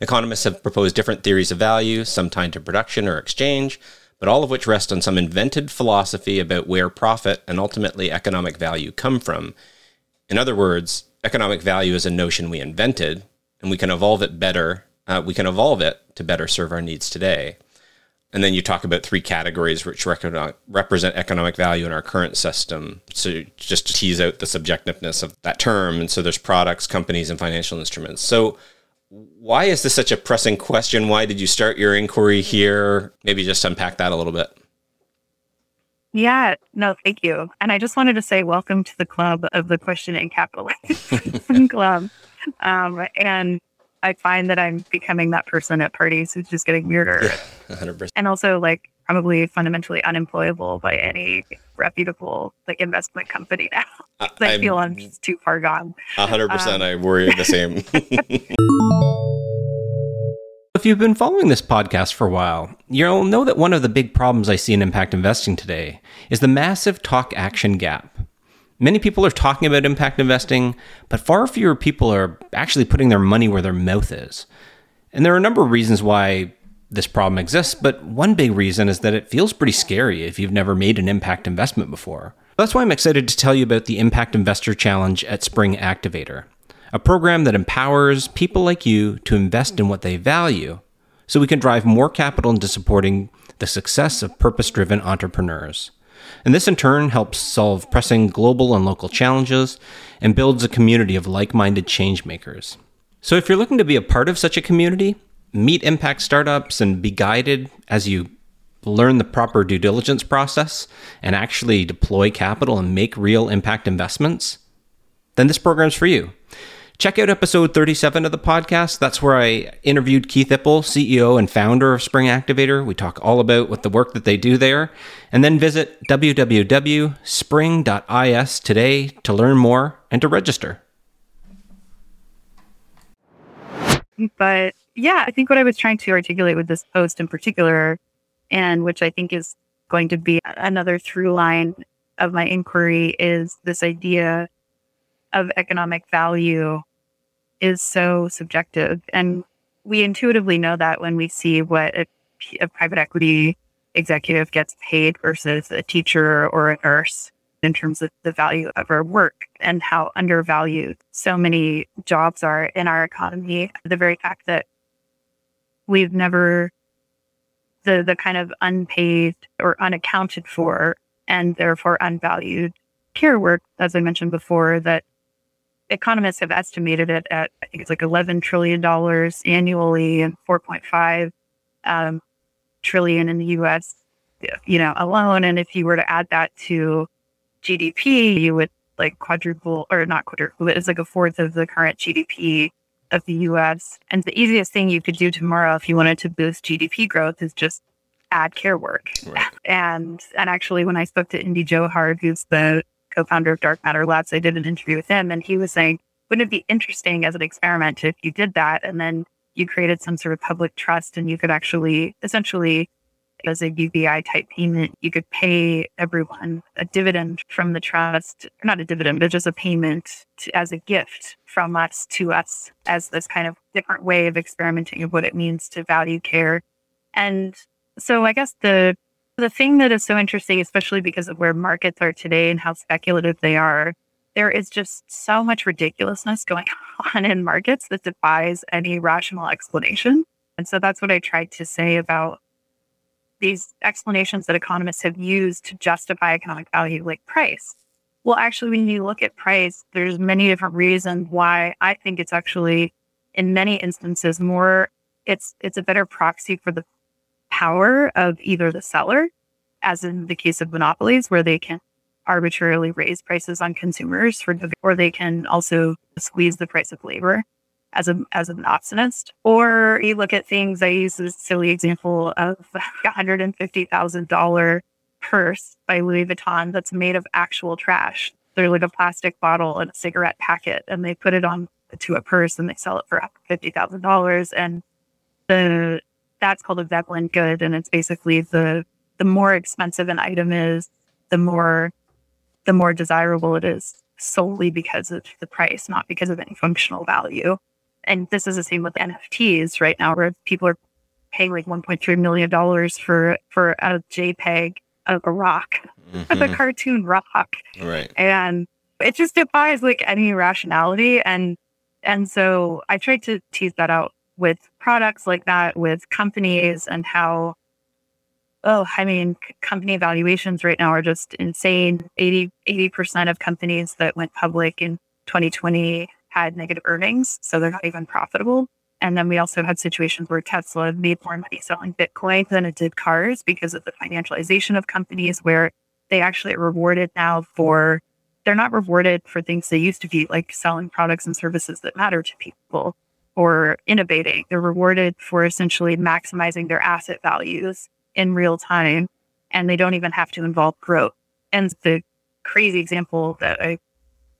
Economists have proposed different theories of value, some tied to production or exchange, but all of which rest on some invented philosophy about where profit and ultimately economic value come from. In other words, economic value is a notion we invented, and we can evolve it better. Uh, we can evolve it to better serve our needs today. And then you talk about three categories which represent economic value in our current system. So just to tease out the subjectiveness of that term. And so there's products, companies, and financial instruments. So why is this such a pressing question? Why did you start your inquiry here? Maybe just unpack that a little bit. Yeah, no, thank you. And I just wanted to say welcome to the club of the questioning capitalist <laughs> club. Um, and I find that I'm becoming that person at parties who's just getting weirder. Yeah, 100%. And also like probably fundamentally unemployable by any reputable like investment company now. <laughs> I, I feel I'm just too far gone. hundred um, percent. I worry the same. <laughs> if you've been following this podcast for a while, you'll know that one of the big problems I see in impact investing today is the massive talk action gap. Many people are talking about impact investing, but far fewer people are actually putting their money where their mouth is. And there are a number of reasons why this problem exists, but one big reason is that it feels pretty scary if you've never made an impact investment before. That's why I'm excited to tell you about the Impact Investor Challenge at Spring Activator, a program that empowers people like you to invest in what they value so we can drive more capital into supporting the success of purpose driven entrepreneurs. And this in turn helps solve pressing global and local challenges and builds a community of like minded changemakers. So if you're looking to be a part of such a community, meet impact startups and be guided as you learn the proper due diligence process and actually deploy capital and make real impact investments, then this program's for you. Check out episode 37 of the podcast. That's where I interviewed Keith Ippel, CEO and founder of Spring Activator. We talk all about what the work that they do there. And then visit www.spring.is today to learn more and to register. But yeah, I think what I was trying to articulate with this post in particular, and which I think is going to be another through line of my inquiry, is this idea of economic value is so subjective. And we intuitively know that when we see what a, a private equity executive gets paid versus a teacher or a nurse in terms of the value of our work and how undervalued so many jobs are in our economy. The very fact that we've never the the kind of unpaid or unaccounted for and therefore unvalued care work, as I mentioned before, that economists have estimated it at I think it's like eleven trillion dollars annually and four point five um, trillion in the U.S. You know alone, and if you were to add that to GDP, you would like quadruple or not quadruple, but it's like a fourth of the current GDP of the US. And the easiest thing you could do tomorrow if you wanted to boost GDP growth is just add care work. Right. And and actually when I spoke to Indy Johar, who's the co-founder of Dark Matter Labs, I did an interview with him and he was saying, wouldn't it be interesting as an experiment if you did that and then you created some sort of public trust and you could actually essentially as a UBI type payment, you could pay everyone a dividend from the trust, not a dividend, but just a payment to, as a gift from us to us as this kind of different way of experimenting of what it means to value care. And so I guess the the thing that is so interesting, especially because of where markets are today and how speculative they are, there is just so much ridiculousness going <laughs> on in markets that defies any rational explanation. And so that's what I tried to say about these explanations that economists have used to justify economic value, like price. Well, actually, when you look at price, there's many different reasons why I think it's actually, in many instances, more it's it's a better proxy for the power of either the seller, as in the case of monopolies, where they can arbitrarily raise prices on consumers for, or they can also squeeze the price of labor as a as a monopsonist. Or you look at things. I use this silly example of <laughs> a hundred and fifty thousand dollar purse by Louis Vuitton that's made of actual trash. They're like a plastic bottle and a cigarette packet, and they put it on to a purse and they sell it for fifty thousand dollars. And the that's called a Veblen good, and it's basically the the more expensive an item is, the more the more desirable it is solely because of the price, not because of any functional value and this is the same with NFTs right now, where people are paying like 1.3 million dollars for for a JPEG of a rock, mm-hmm. of a cartoon rock, right? And it just defies like any rationality, and and so I tried to tease that out with products like that, with companies, and how oh, I mean, company valuations right now are just insane. 80 percent of companies that went public in 2020 had negative earnings, so they're not even profitable. And then we also had situations where Tesla made more money selling Bitcoin than it did cars because of the financialization of companies where they actually are rewarded now for they're not rewarded for things they used to be like selling products and services that matter to people or innovating. They're rewarded for essentially maximizing their asset values in real time and they don't even have to involve growth. And the crazy example that I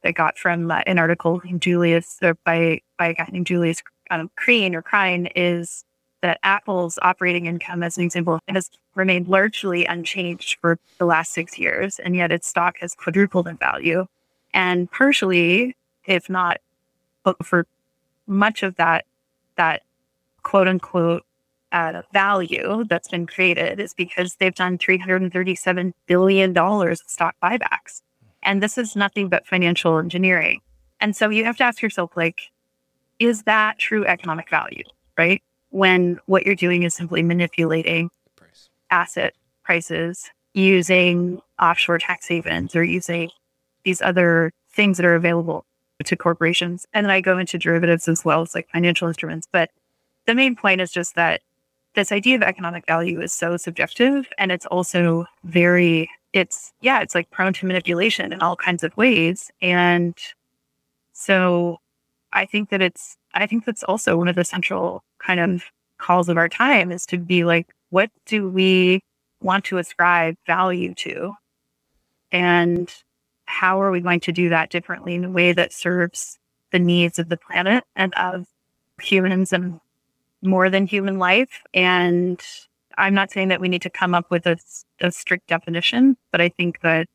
I got from uh, an article Julius or by by a guy named Julius um, Krien or Krine is that Apple's operating income, as an example, has remained largely unchanged for the last six years, and yet its stock has quadrupled in value. And partially, if not for much of that, that quote unquote uh, value that's been created is because they've done $337 billion of stock buybacks. And this is nothing but financial engineering. And so you have to ask yourself, like, is that true economic value, right? When what you're doing is simply manipulating Price. asset prices using offshore tax havens or using these other things that are available to corporations. And then I go into derivatives as well as like financial instruments. But the main point is just that this idea of economic value is so subjective and it's also very it's yeah, it's like prone to manipulation in all kinds of ways. And so I think that it's I think that's also one of the central kind of calls of our time is to be like, what do we want to ascribe value to? And how are we going to do that differently in a way that serves the needs of the planet and of humans and more than human life? And I'm not saying that we need to come up with a, a strict definition, but I think that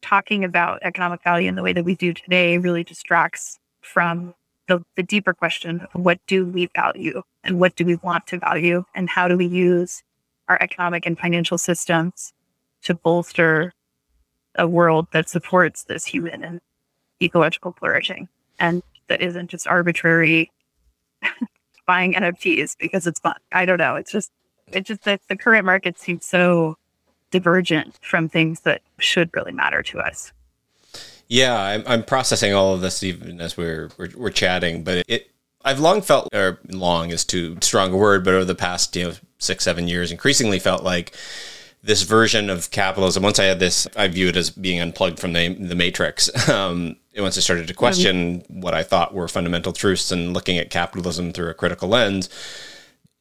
talking about economic value in the way that we do today really distracts from the, the deeper question of what do we value and what do we want to value? And how do we use our economic and financial systems to bolster a world that supports this human and ecological flourishing and that isn't just arbitrary <laughs> buying NFTs because it's fun. I don't know. It's just it's just that the current market seems so divergent from things that should really matter to us. Yeah, I'm, I'm processing all of this even as we're we're, we're chatting, but it I've long felt, or long is too strong a word, but over the past you know six seven years, increasingly felt like this version of capitalism. Once I had this, I view it as being unplugged from the the matrix. <laughs> Um, once I started to question mm-hmm. what I thought were fundamental truths and looking at capitalism through a critical lens,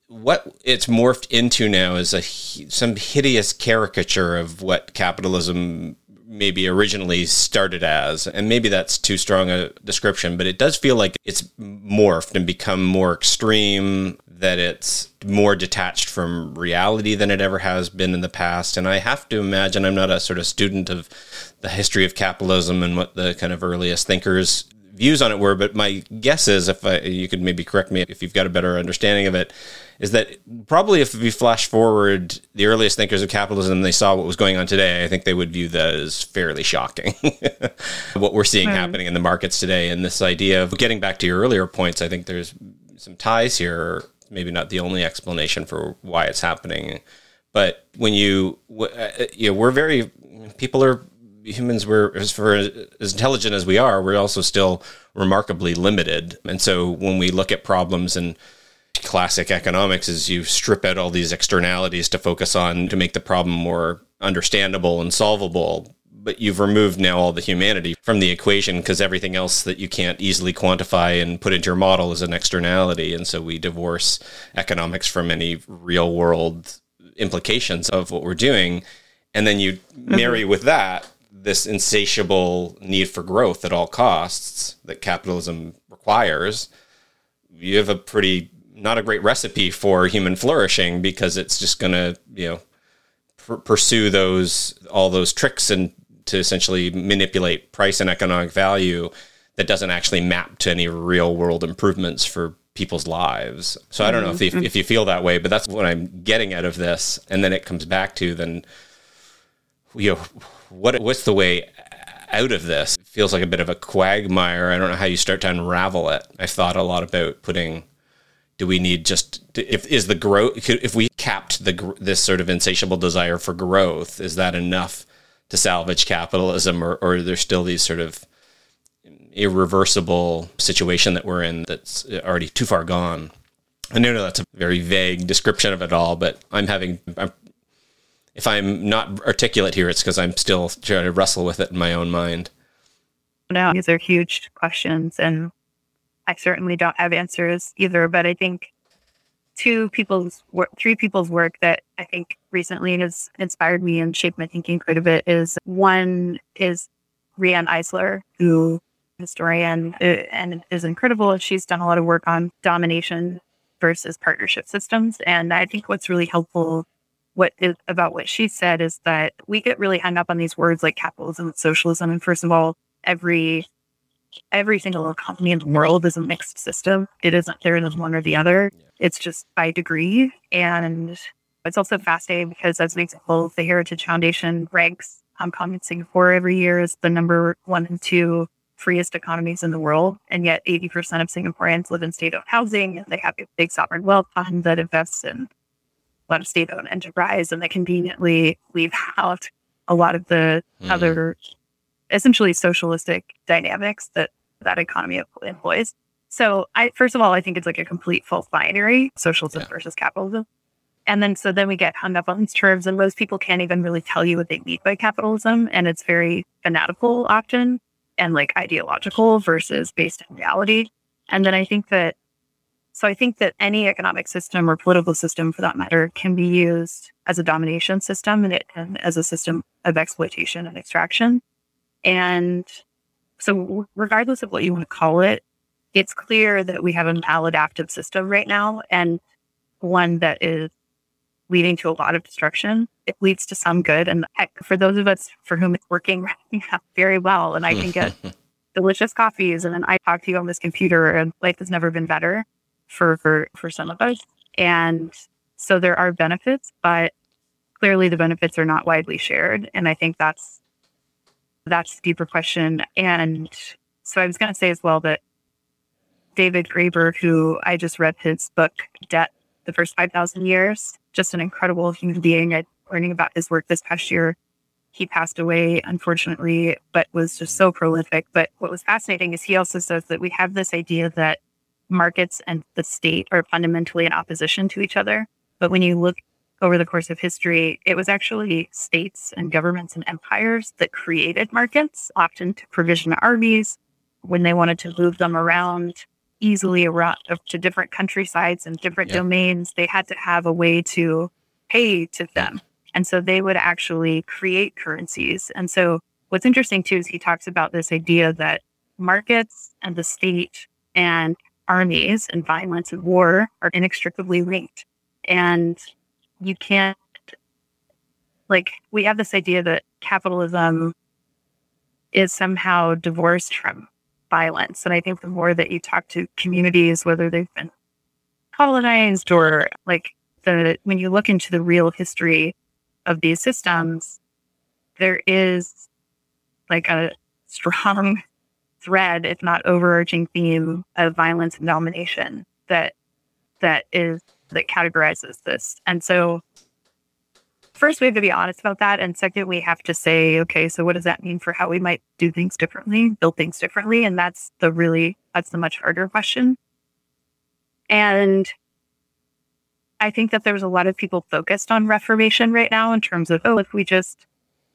what it's morphed into now is a some hideous caricature of what capitalism maybe originally started as. And maybe that's too strong a description, but it does feel like it's morphed and become more extreme, that it's more detached from reality than it ever has been in the past. And I have to imagine I'm not a sort of student of the history of capitalism and what the kind of earliest thinkers views on it were, but my guess is, if I, you could maybe correct me if you've got a better understanding of it, is that probably if we flash forward the earliest thinkers of capitalism, they saw what was going on today. I think they would view that as fairly shocking. <laughs> what we're seeing mm. happening in the markets today, and this idea of getting back to your earlier points, I think there's some ties here. Maybe not the only explanation for why it's happening, but when you, uh, you know, we're very people are humans we're as for as intelligent as we are we're also still remarkably limited and so when we look at problems and classic economics is you strip out all these externalities to focus on to make the problem more understandable and solvable. But you've removed now all the humanity from the equation because everything else that you can't easily quantify and put into your model is an externality. And so we divorce economics from any real world implications of what we're doing. And then you mm-hmm. marry with that this insatiable need for growth at all costs that capitalism requires, you have a pretty not a great recipe for human flourishing because it's just going to you know pr- pursue those all those tricks and to essentially manipulate price and economic value that doesn't actually map to any real world improvements for people's lives. So I don't know if you, mm-hmm. if you feel that way, but that's what I'm getting out of this. And then it comes back to then you know what what's the way out of this? It feels like a bit of a quagmire. I don't know how you start to unravel it. I've thought a lot about putting. Do we need just if is the growth if we capped the this sort of insatiable desire for growth is that enough to salvage capitalism or or there's still these sort of irreversible situation that we're in that's already too far gone. I know that's a very vague description of it all, but I'm having I'm if I'm not articulate here, it's because I'm still trying to wrestle with it in my own mind. No, these are huge questions, and I certainly don't have answers either. But I think two people's work, three people's work that I think recently has inspired me and shaped my thinking quite a bit is one is Riane Eisler, who historian uh, and is incredible. She's done a lot of work on domination versus partnership systems, and I think what's really helpful what is about what she said is that we get really hung up on these words like capitalism and socialism. And first of all, every every single economy in the world is a mixed system. It isn't there is one or the other. It's just by degree. And it's also fascinating because as an example, the Heritage Foundation ranks Hong Kong and Singapore every year as the number one and two freest economies in the world. And yet 80% of Singaporeans live in state-owned housing and they have a big sovereign wealth fund that invests in a lot of state owned enterprise and they conveniently leave out a lot of the mm. other essentially socialistic dynamics that that economy employs. So I first of all, I think it's like a complete false binary, socialism yeah. versus capitalism. And then so then we get hung up on these terms and most people can't even really tell you what they mean by capitalism. And it's very fanatical often and like ideological versus based in reality. And then I think that so I think that any economic system or political system for that matter can be used as a domination system and, it, and as a system of exploitation and extraction. And so regardless of what you want to call it, it's clear that we have a maladaptive system right now and one that is leading to a lot of destruction. It leads to some good. And heck, for those of us for whom it's working <laughs> right now very well, and I can get <laughs> delicious coffees, and then I talk to you on this computer, and life has never been better for for for some of us and so there are benefits but clearly the benefits are not widely shared and i think that's That's the deeper question. And so I was going to say as well that David Graeber, who I just read his book, Debt, the First 5,000 Years, just an incredible human being. I learning about his work this past year. He passed away, unfortunately, but was just so prolific. But what was fascinating is he also says that we have this idea that markets and the state are fundamentally in opposition to each other. But when you look over the course of history, it was actually states and governments and empires that created markets, often to provision armies when they wanted to move them around easily around to different countrysides and different yeah. domains. They had to have a way to pay to them. And so they would actually create currencies. And so what's interesting too is he talks about this idea that markets and the state and armies and violence and war are inextricably linked. And you can't, like, we have this idea that capitalism is somehow divorced from violence. And I think the more that you talk to communities, whether they've been colonized or like the, when you look into the real history of these systems, there is like a strong <laughs> thread, if not overarching theme of violence and domination that that is that categorizes this. And so first we have to be honest about that. And second, we have to say, okay, so what does that mean for how we might do things differently, build things differently? And that's the really that's the much harder question. And I think that there's a lot of people focused on reformation right now in terms of, oh, if we just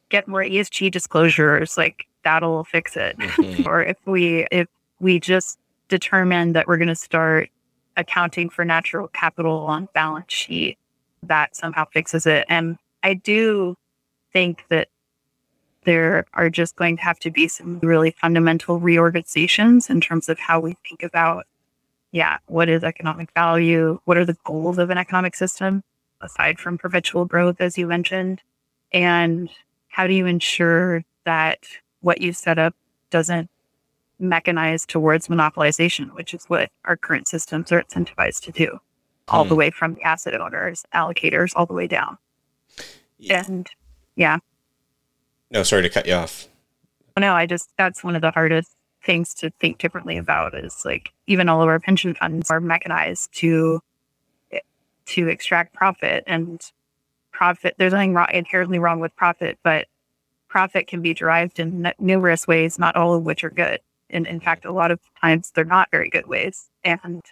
get more ESG disclosures, like that'll fix it. Mm-hmm. <laughs> or if we if we just determine that we're going to start accounting for natural capital on balance sheet, that somehow fixes it. And I do think that there are just going to have to be some really fundamental reorganizations in terms of how we think about yeah, what is economic value? What are the goals of an economic system aside from perpetual growth, as you mentioned? And how do you ensure that what you set up doesn't mechanize towards monopolization, which is what our current systems are incentivized to do, all the hmm. way from the asset owners, allocators, all the way down. Yeah. And yeah. No, sorry to cut you off. No, I just, that's one of the hardest things to think differently about is like even all of our pension funds are mechanized to to extract profit and profit there's nothing wrong, inherently wrong with profit but profit can be derived in numerous ways not all of which are good and in fact a lot of times they're not very good ways and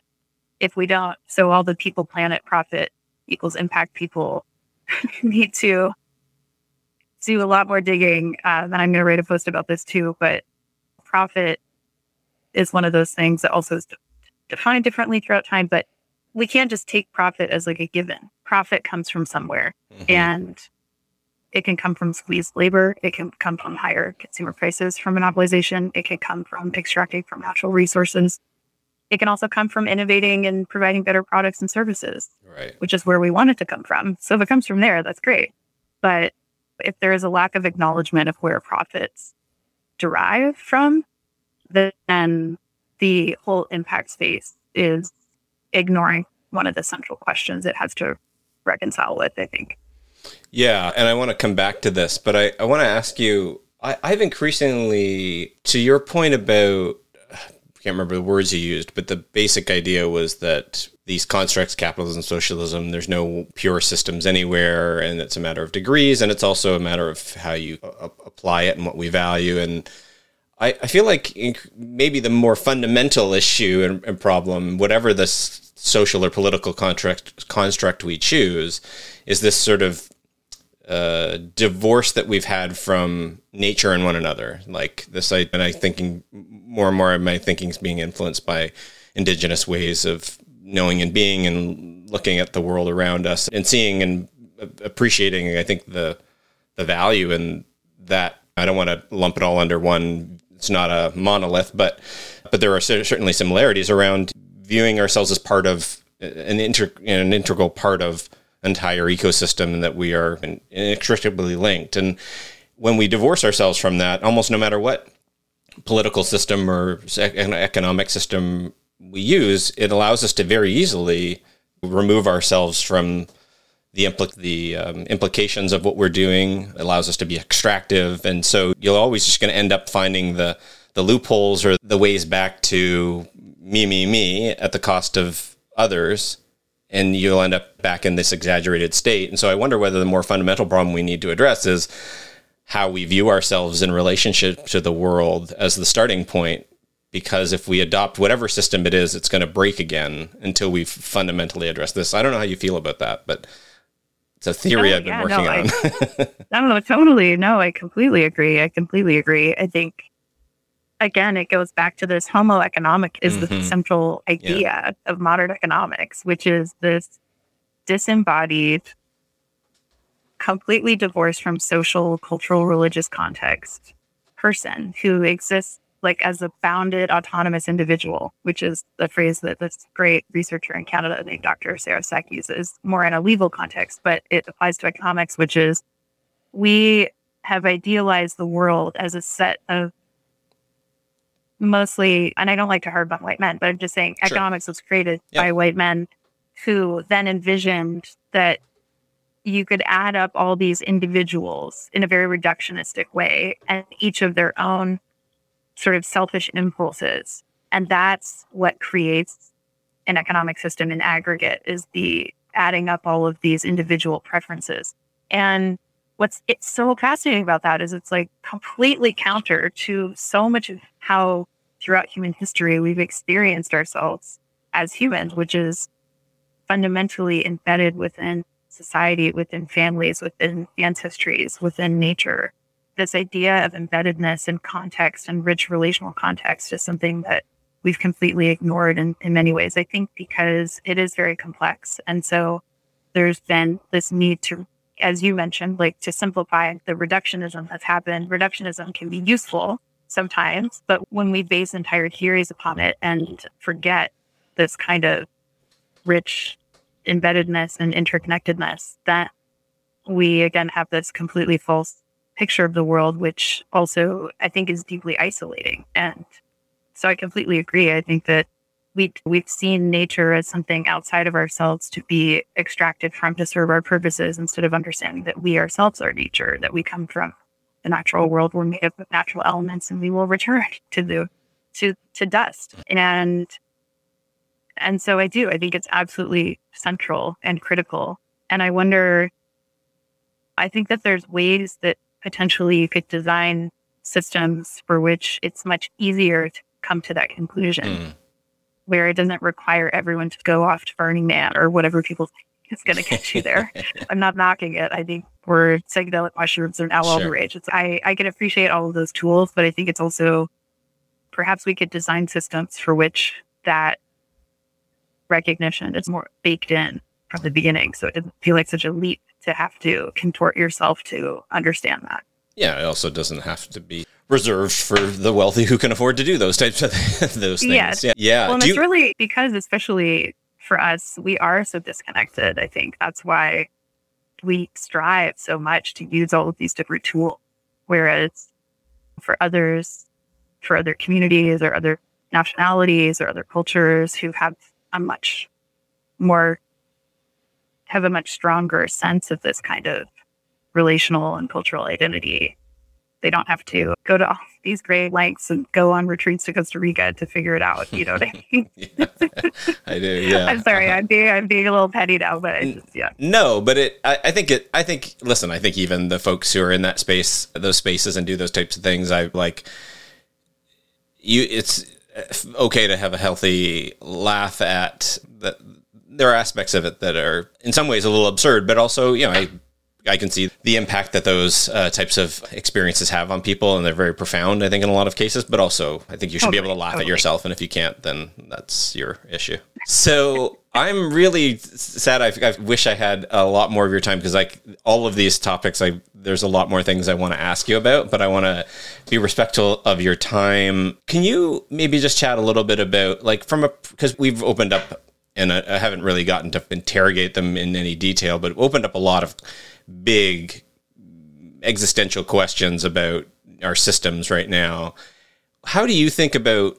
if we don't so all the people planet profit equals impact people <laughs> need to do a lot more digging uh, and i'm going to write a post about this too but profit is one of those things that also is defined differently throughout time, but we can't just take profit as like a given. Profit comes from somewhere mm-hmm. and it can come from squeezed labor. It can come from higher consumer prices from monopolization. It can come from extracting from natural resources. It can also come from innovating and providing better products and services, right. which is where we want it to come from. So if it comes from there, that's great. But if there is a lack of acknowledgement of where profits derive from, then the whole impact space is ignoring one of the central questions it has to reconcile with, I think. Yeah, and I want to come back to this, but I, I want to ask you I, I've increasingly, to your point about, I can't remember the words you used, but the basic idea was that these constructs, capitalism, socialism, there's no pure systems anywhere, and it's a matter of degrees, and it's also a matter of how you uh, apply it and what we value. And I, I feel like maybe the more fundamental issue and, and problem, whatever this social or political contract construct we choose, is this sort of uh, divorce that we've had from nature and one another. Like this, I, and I thinking more and more of my thinking is being influenced by indigenous ways of knowing and being and looking at the world around us and seeing and appreciating i think the the value in that i don't want to lump it all under one it's not a monolith but but there are certainly similarities around viewing ourselves as part of an inter, an integral part of entire ecosystem that we are inextricably linked. And when we divorce ourselves from that almost no matter what political system or economic system we use, it allows us to very easily remove ourselves from the impl- the um, implications of what we're doing. It allows us to be extractive, and so you're always just going to end up finding the the loopholes or the ways back to me, me, me at the cost of others, and you'll end up back in this exaggerated state. And so I wonder whether the more fundamental problem we need to address is how we view ourselves in relationship to the world as the starting point because if we adopt whatever system it is, it's going to break again until we fundamentally address this. I don't know how you feel about that, but it's a theory Oh, I've been yeah, working no, on. I don't know, totally. No, I completely agree. I completely agree. I think, again, it goes back to this homo economicus the Mhm. central idea of modern economics, which is this disembodied, completely divorced from social, cultural, religious context person who exists like as a bounded autonomous individual, which is the phrase that this great researcher in Canada named Dr. Sarah Sack uses more in a legal context, but it applies to economics, which is we have idealized the world as a set of mostly, and I don't like to harp on white men, but I'm just saying Sure. economics was created Yep. by white men who then envisioned that you could add up all these individuals in a very reductionistic way and each of their own sort of selfish impulses. And that's what creates an economic system in aggregate is the adding up all of these individual preferences. And what's it's so fascinating about that is it's like completely counter to so much of how throughout human history we've experienced ourselves as humans, which is fundamentally embedded within society, within families, within ancestries, within nature. This idea of embeddedness and context and rich relational context is something that we've completely ignored in, in many ways. I think because it is very complex. And so there's been this need to, as you mentioned, like to simplify the reductionism that's happened. Reductionism can be useful sometimes, but when we base entire theories upon it and forget this kind of rich embeddedness and interconnectedness, that we again have this completely false picture of the world, which also I think is deeply isolating. And so I completely agree. I think that we we've seen nature as something outside of ourselves to be extracted from to serve our purposes instead of understanding that we ourselves are nature, that we come from the natural world, we're made up of natural elements and we will return <laughs> to the to to dust. And and so I do. I think it's absolutely central and critical. And I wonder I think that there's ways that potentially you could design systems for which it's much easier to come to that conclusion Mm. Where it doesn't require everyone to go off to Burning Man or whatever people think is going to get you there. <laughs> I'm not knocking it. I think we're psychedelic mushrooms are now all the rage. It's, I, I can appreciate all of those tools, but I think it's also perhaps we could design systems for which that recognition is more baked in from the beginning. So it doesn't feel like such a leap to have to contort yourself to understand that. Yeah, it also doesn't have to be reserved for the wealthy who can afford to do those types of <laughs> those things. Yes. Yeah, yeah. well, and Do it's you- really because, especially for us, we are so disconnected. I think that's why we strive so much to use all of these different tools. Whereas for others, for other communities or other nationalities or other cultures who have a much more, have a much stronger sense of this kind of relational and cultural identity, they don't have to go to all these great lengths and go on retreats to Costa Rica to figure it out. You know what I <laughs> mean? yeah, I do. Yeah. I'm sorry, I'm being I'm being a little petty now, but I just yeah. No, but it. I, I think it. I think. Listen, I think even the folks who are in that space, those spaces, and do those types of things, I like. You. It's uh, okay to have a healthy laugh at that. There are aspects of it that are, in some ways, a little absurd, but also, you know, I. I can see the impact that those uh, types of experiences have on people, and they're very profound. I think in a lot of cases, but also I think you should be able to Totally, laugh at yourself, and if you can't, then that's your issue. So I'm really sad. I, I wish I had a lot more of your time because like all of these topics, I there's a lot more things I want to ask you about, but I want to be respectful of your time. Can you maybe just chat a little bit about like from a because we've opened up and I, I haven't really gotten to interrogate them in any detail, but opened up a lot of big existential questions about our systems right now. How do you think about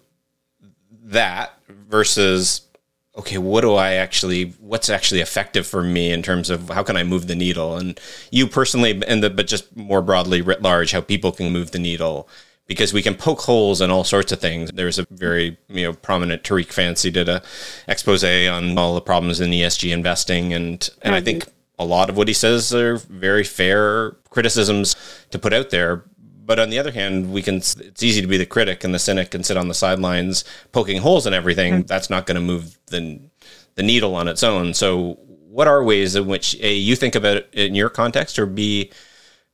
that versus okay, what do I actually, what's actually effective for me in terms of how can I move the needle? And you personally, and the, but just more broadly writ large, how people can move the needle because we can poke holes in all sorts of things. There's a very you know prominent Tariq Fancy did a expose on all the problems in ESG investing, and and I mm-hmm. think a lot of what he says are very fair criticisms to put out there. But on the other hand, we can it's easy to be the critic and the cynic and sit on the sidelines poking holes in everything. Mm-hmm. That's not going to move the the needle on its own. So what are ways in which a you think about it in your context or b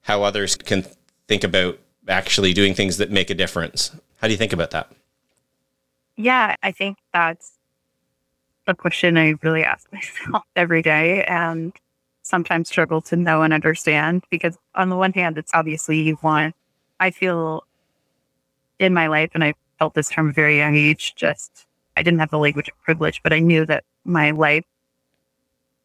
how others can think about actually doing things that make a difference. How do you think about that? Yeah, I think that's a question I really ask <laughs> myself every day and sometimes struggle to know and understand because on the one hand, it's obviously you want, I feel in my life, and I felt this from a very young age, just I didn't have the language of privilege, but I knew that my life,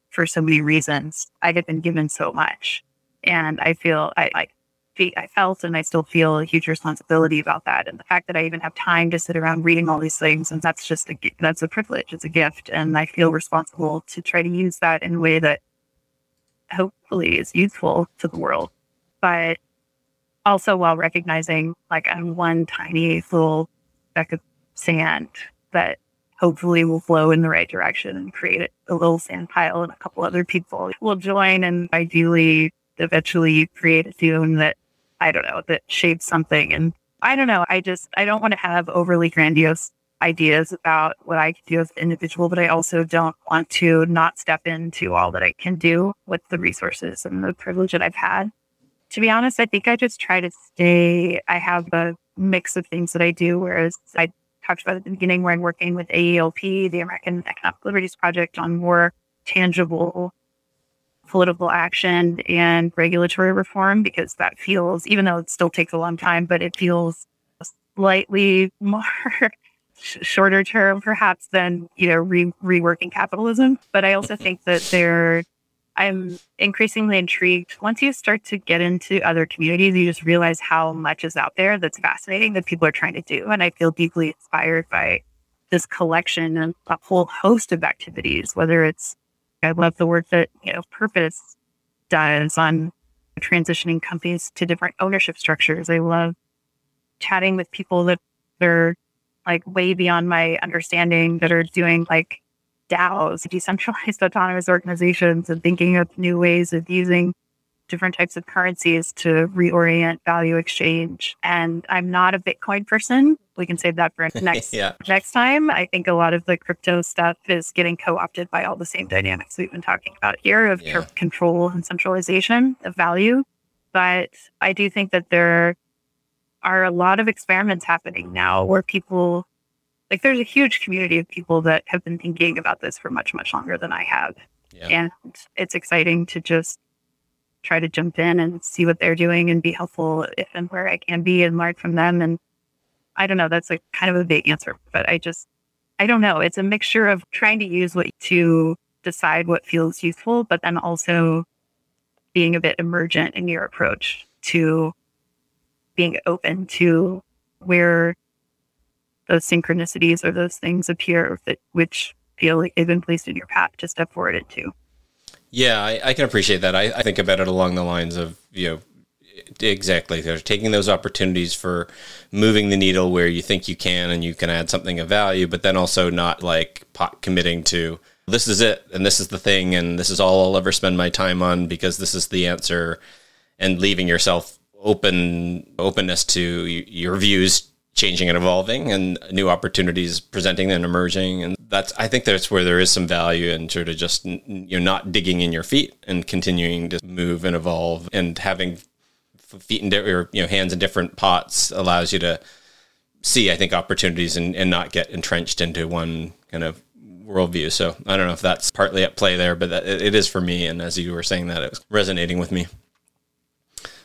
for so many reasons, I had been given so much. And I feel I like I felt and I still feel a huge responsibility about that. And the fact that I even have time to sit around reading all these things, and that's just a, that's a privilege. It's a gift. And I feel responsible to try to use that in a way that hopefully is useful to the world. But also while recognizing like I'm one tiny little speck of sand that hopefully will flow in the right direction and create a little sand pile and a couple other people will join and ideally eventually create a tune that I don't know, that shapes something. And I don't know. I just, I don't want to have overly grandiose ideas about what I can do as an individual, but I also don't want to not step into all that I can do with the resources and the privilege that I've had. To be honest, I think I just try to stay, I have a mix of things that I do, whereas I talked about at the beginning where I'm working with AELP, the American Economic Liberties Project, on more tangible political action and regulatory reform because that feels, even though it still takes a long time, but it feels slightly <laughs> more shorter term perhaps than, you know, re- reworking capitalism. But I also think that there, I'm increasingly intrigued. Once you start to get into other communities, you just realize how much is out there that's fascinating that people are trying to do. And I feel deeply inspired by this collection and a whole host of activities, whether it's I love the work that, you know, Purpose does on transitioning companies to different ownership structures. I love chatting with people that are like way beyond my understanding that are doing like DAOs, decentralized <laughs> autonomous organizations, and thinking of new ways of using different types of currencies to reorient value exchange. And I'm not a Bitcoin person. We can save that for <laughs> next yeah. next time. I think a lot of the crypto stuff is getting co-opted by all the same dynamics we've been talking about here of yeah. control and centralization of value. But I do think that there are a lot of experiments happening now where people like there's a huge community of people that have been thinking about this for much, much longer than I have. Yeah. And it's exciting to just try to jump in and see what they're doing and be helpful if and where I can be and learn from them. And I don't know, that's a kind of a vague answer, but I just, I don't know. It's a mixture of trying to use what to decide what feels useful, but then also being a bit emergent in your approach to being open to where those synchronicities or those things appear that which feel like they've been placed in your path to step forward into. Yeah, I, I can appreciate that. I, I, think about it along the lines of, you know, exactly. They're taking those opportunities for moving the needle where you think you can and you can add something of value, but then also not like pot committing to this is it and this is the thing and this is all I'll ever spend my time on because this is the answer and leaving yourself open openness to your views changing and evolving and new opportunities presenting and emerging. And that's i think that's where there is some value in sort of just you know not digging in your feet and continuing to move and evolve. And having feet in or you know hands in different pots allows you to see i think opportunities and, and not get entrenched into one kind of worldview. So i don't know if that's partly at play there but that, it is for me. And as you were saying that it was resonating with me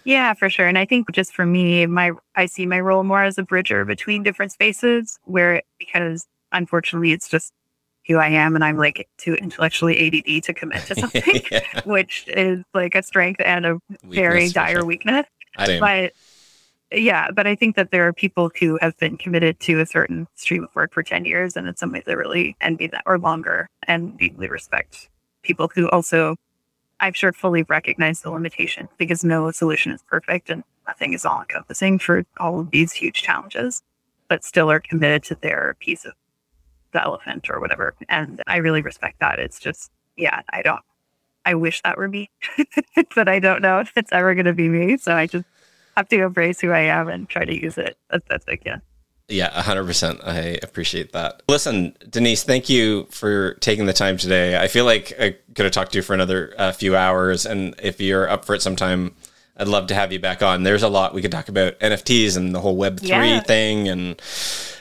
yeah, for sure. And I think just for me, my I see my role more as a bridger between different spaces where because unfortunately it's just who I am and I'm like too intellectually ADD to commit to <laughs> something, yeah. <laughs> which is like a strength and a weakness, very dire sure. weakness. But yeah, but I think that there are people who have been committed to a certain stream of work for 10 years. And in some ways, I really envy that or longer and deeply respect people who also, I'm sure, fully recognize the limitation because no solution is perfect and nothing is all encompassing for all of these huge challenges, but still are committed to their piece of the elephant or whatever. And I really respect that. It's just, yeah, I don't, I wish that were me, <laughs> but I don't know if it's ever going to be me. So I just, have to embrace who I am and try to use it as best I can. Yeah, 100%. I appreciate that. Listen, Denise, thank you for taking the time today. I feel like I could have talked to you for another uh, few hours. And if you're up for it sometime, I'd love to have you back on. There's a lot we could talk about NFTs and the whole Web3 yeah. thing and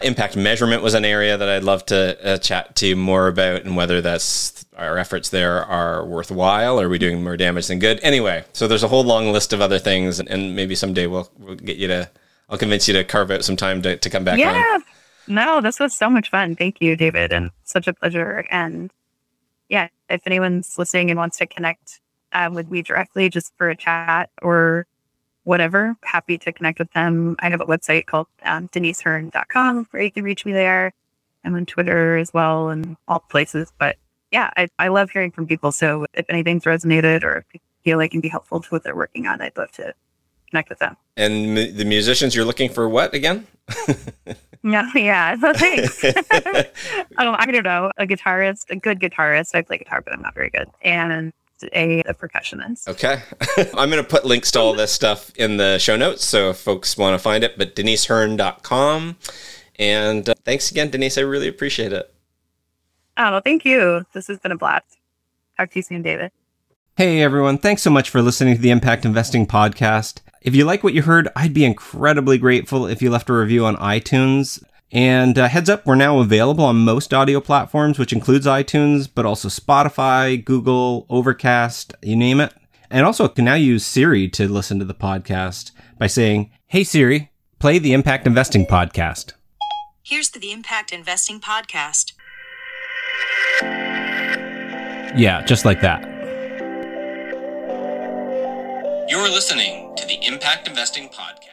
impact measurement was an area that I'd love to uh, chat to you more about and whether that's our efforts there are worthwhile. Or are we doing more damage than good? Anyway, so there's a whole long list of other things and maybe someday we'll, we'll get you to, I'll convince you to carve out some time to, to come back yeah. On. No, this was so much fun. Thank you, David. And such a pleasure. And yeah, if anyone's listening and wants to connect uh, with me directly just for a chat or whatever, happy to connect with them. I have a website called um, denisehearn.com where you can reach me there. I'm on Twitter as well and all places. But yeah, I, I love hearing from people. So if anything's resonated or if you feel like can be helpful to what they're working on, I'd love to connect with them. And m- the musicians, you're looking for what again? <laughs> yeah, yeah. So thanks. <laughs> <laughs> um, I don't know, a guitarist, a good guitarist. I play guitar, but I'm not very good. And a, a percussionist. Okay. I'm going to put links to all this stuff in the show notes. So if folks want to find it, but denisehearn.com. And uh, thanks again, Denise. I really appreciate it. Oh, thank you. This has been a blast. Talk to you soon, David. Hey, everyone. Thanks so much for listening to the Impact Investing Podcast. If you like what you heard, I'd be incredibly grateful if you left a review on iTunes. And uh, heads up, we're now available on most audio platforms, which includes iTunes, but also Spotify, Google, Overcast, you name it. And also can now use Siri to listen to the podcast by saying, Hey Siri, play the Impact Investing Podcast. Here's the, the Impact Investing Podcast. Yeah, just like that. You're listening to the Impact Investing Podcast.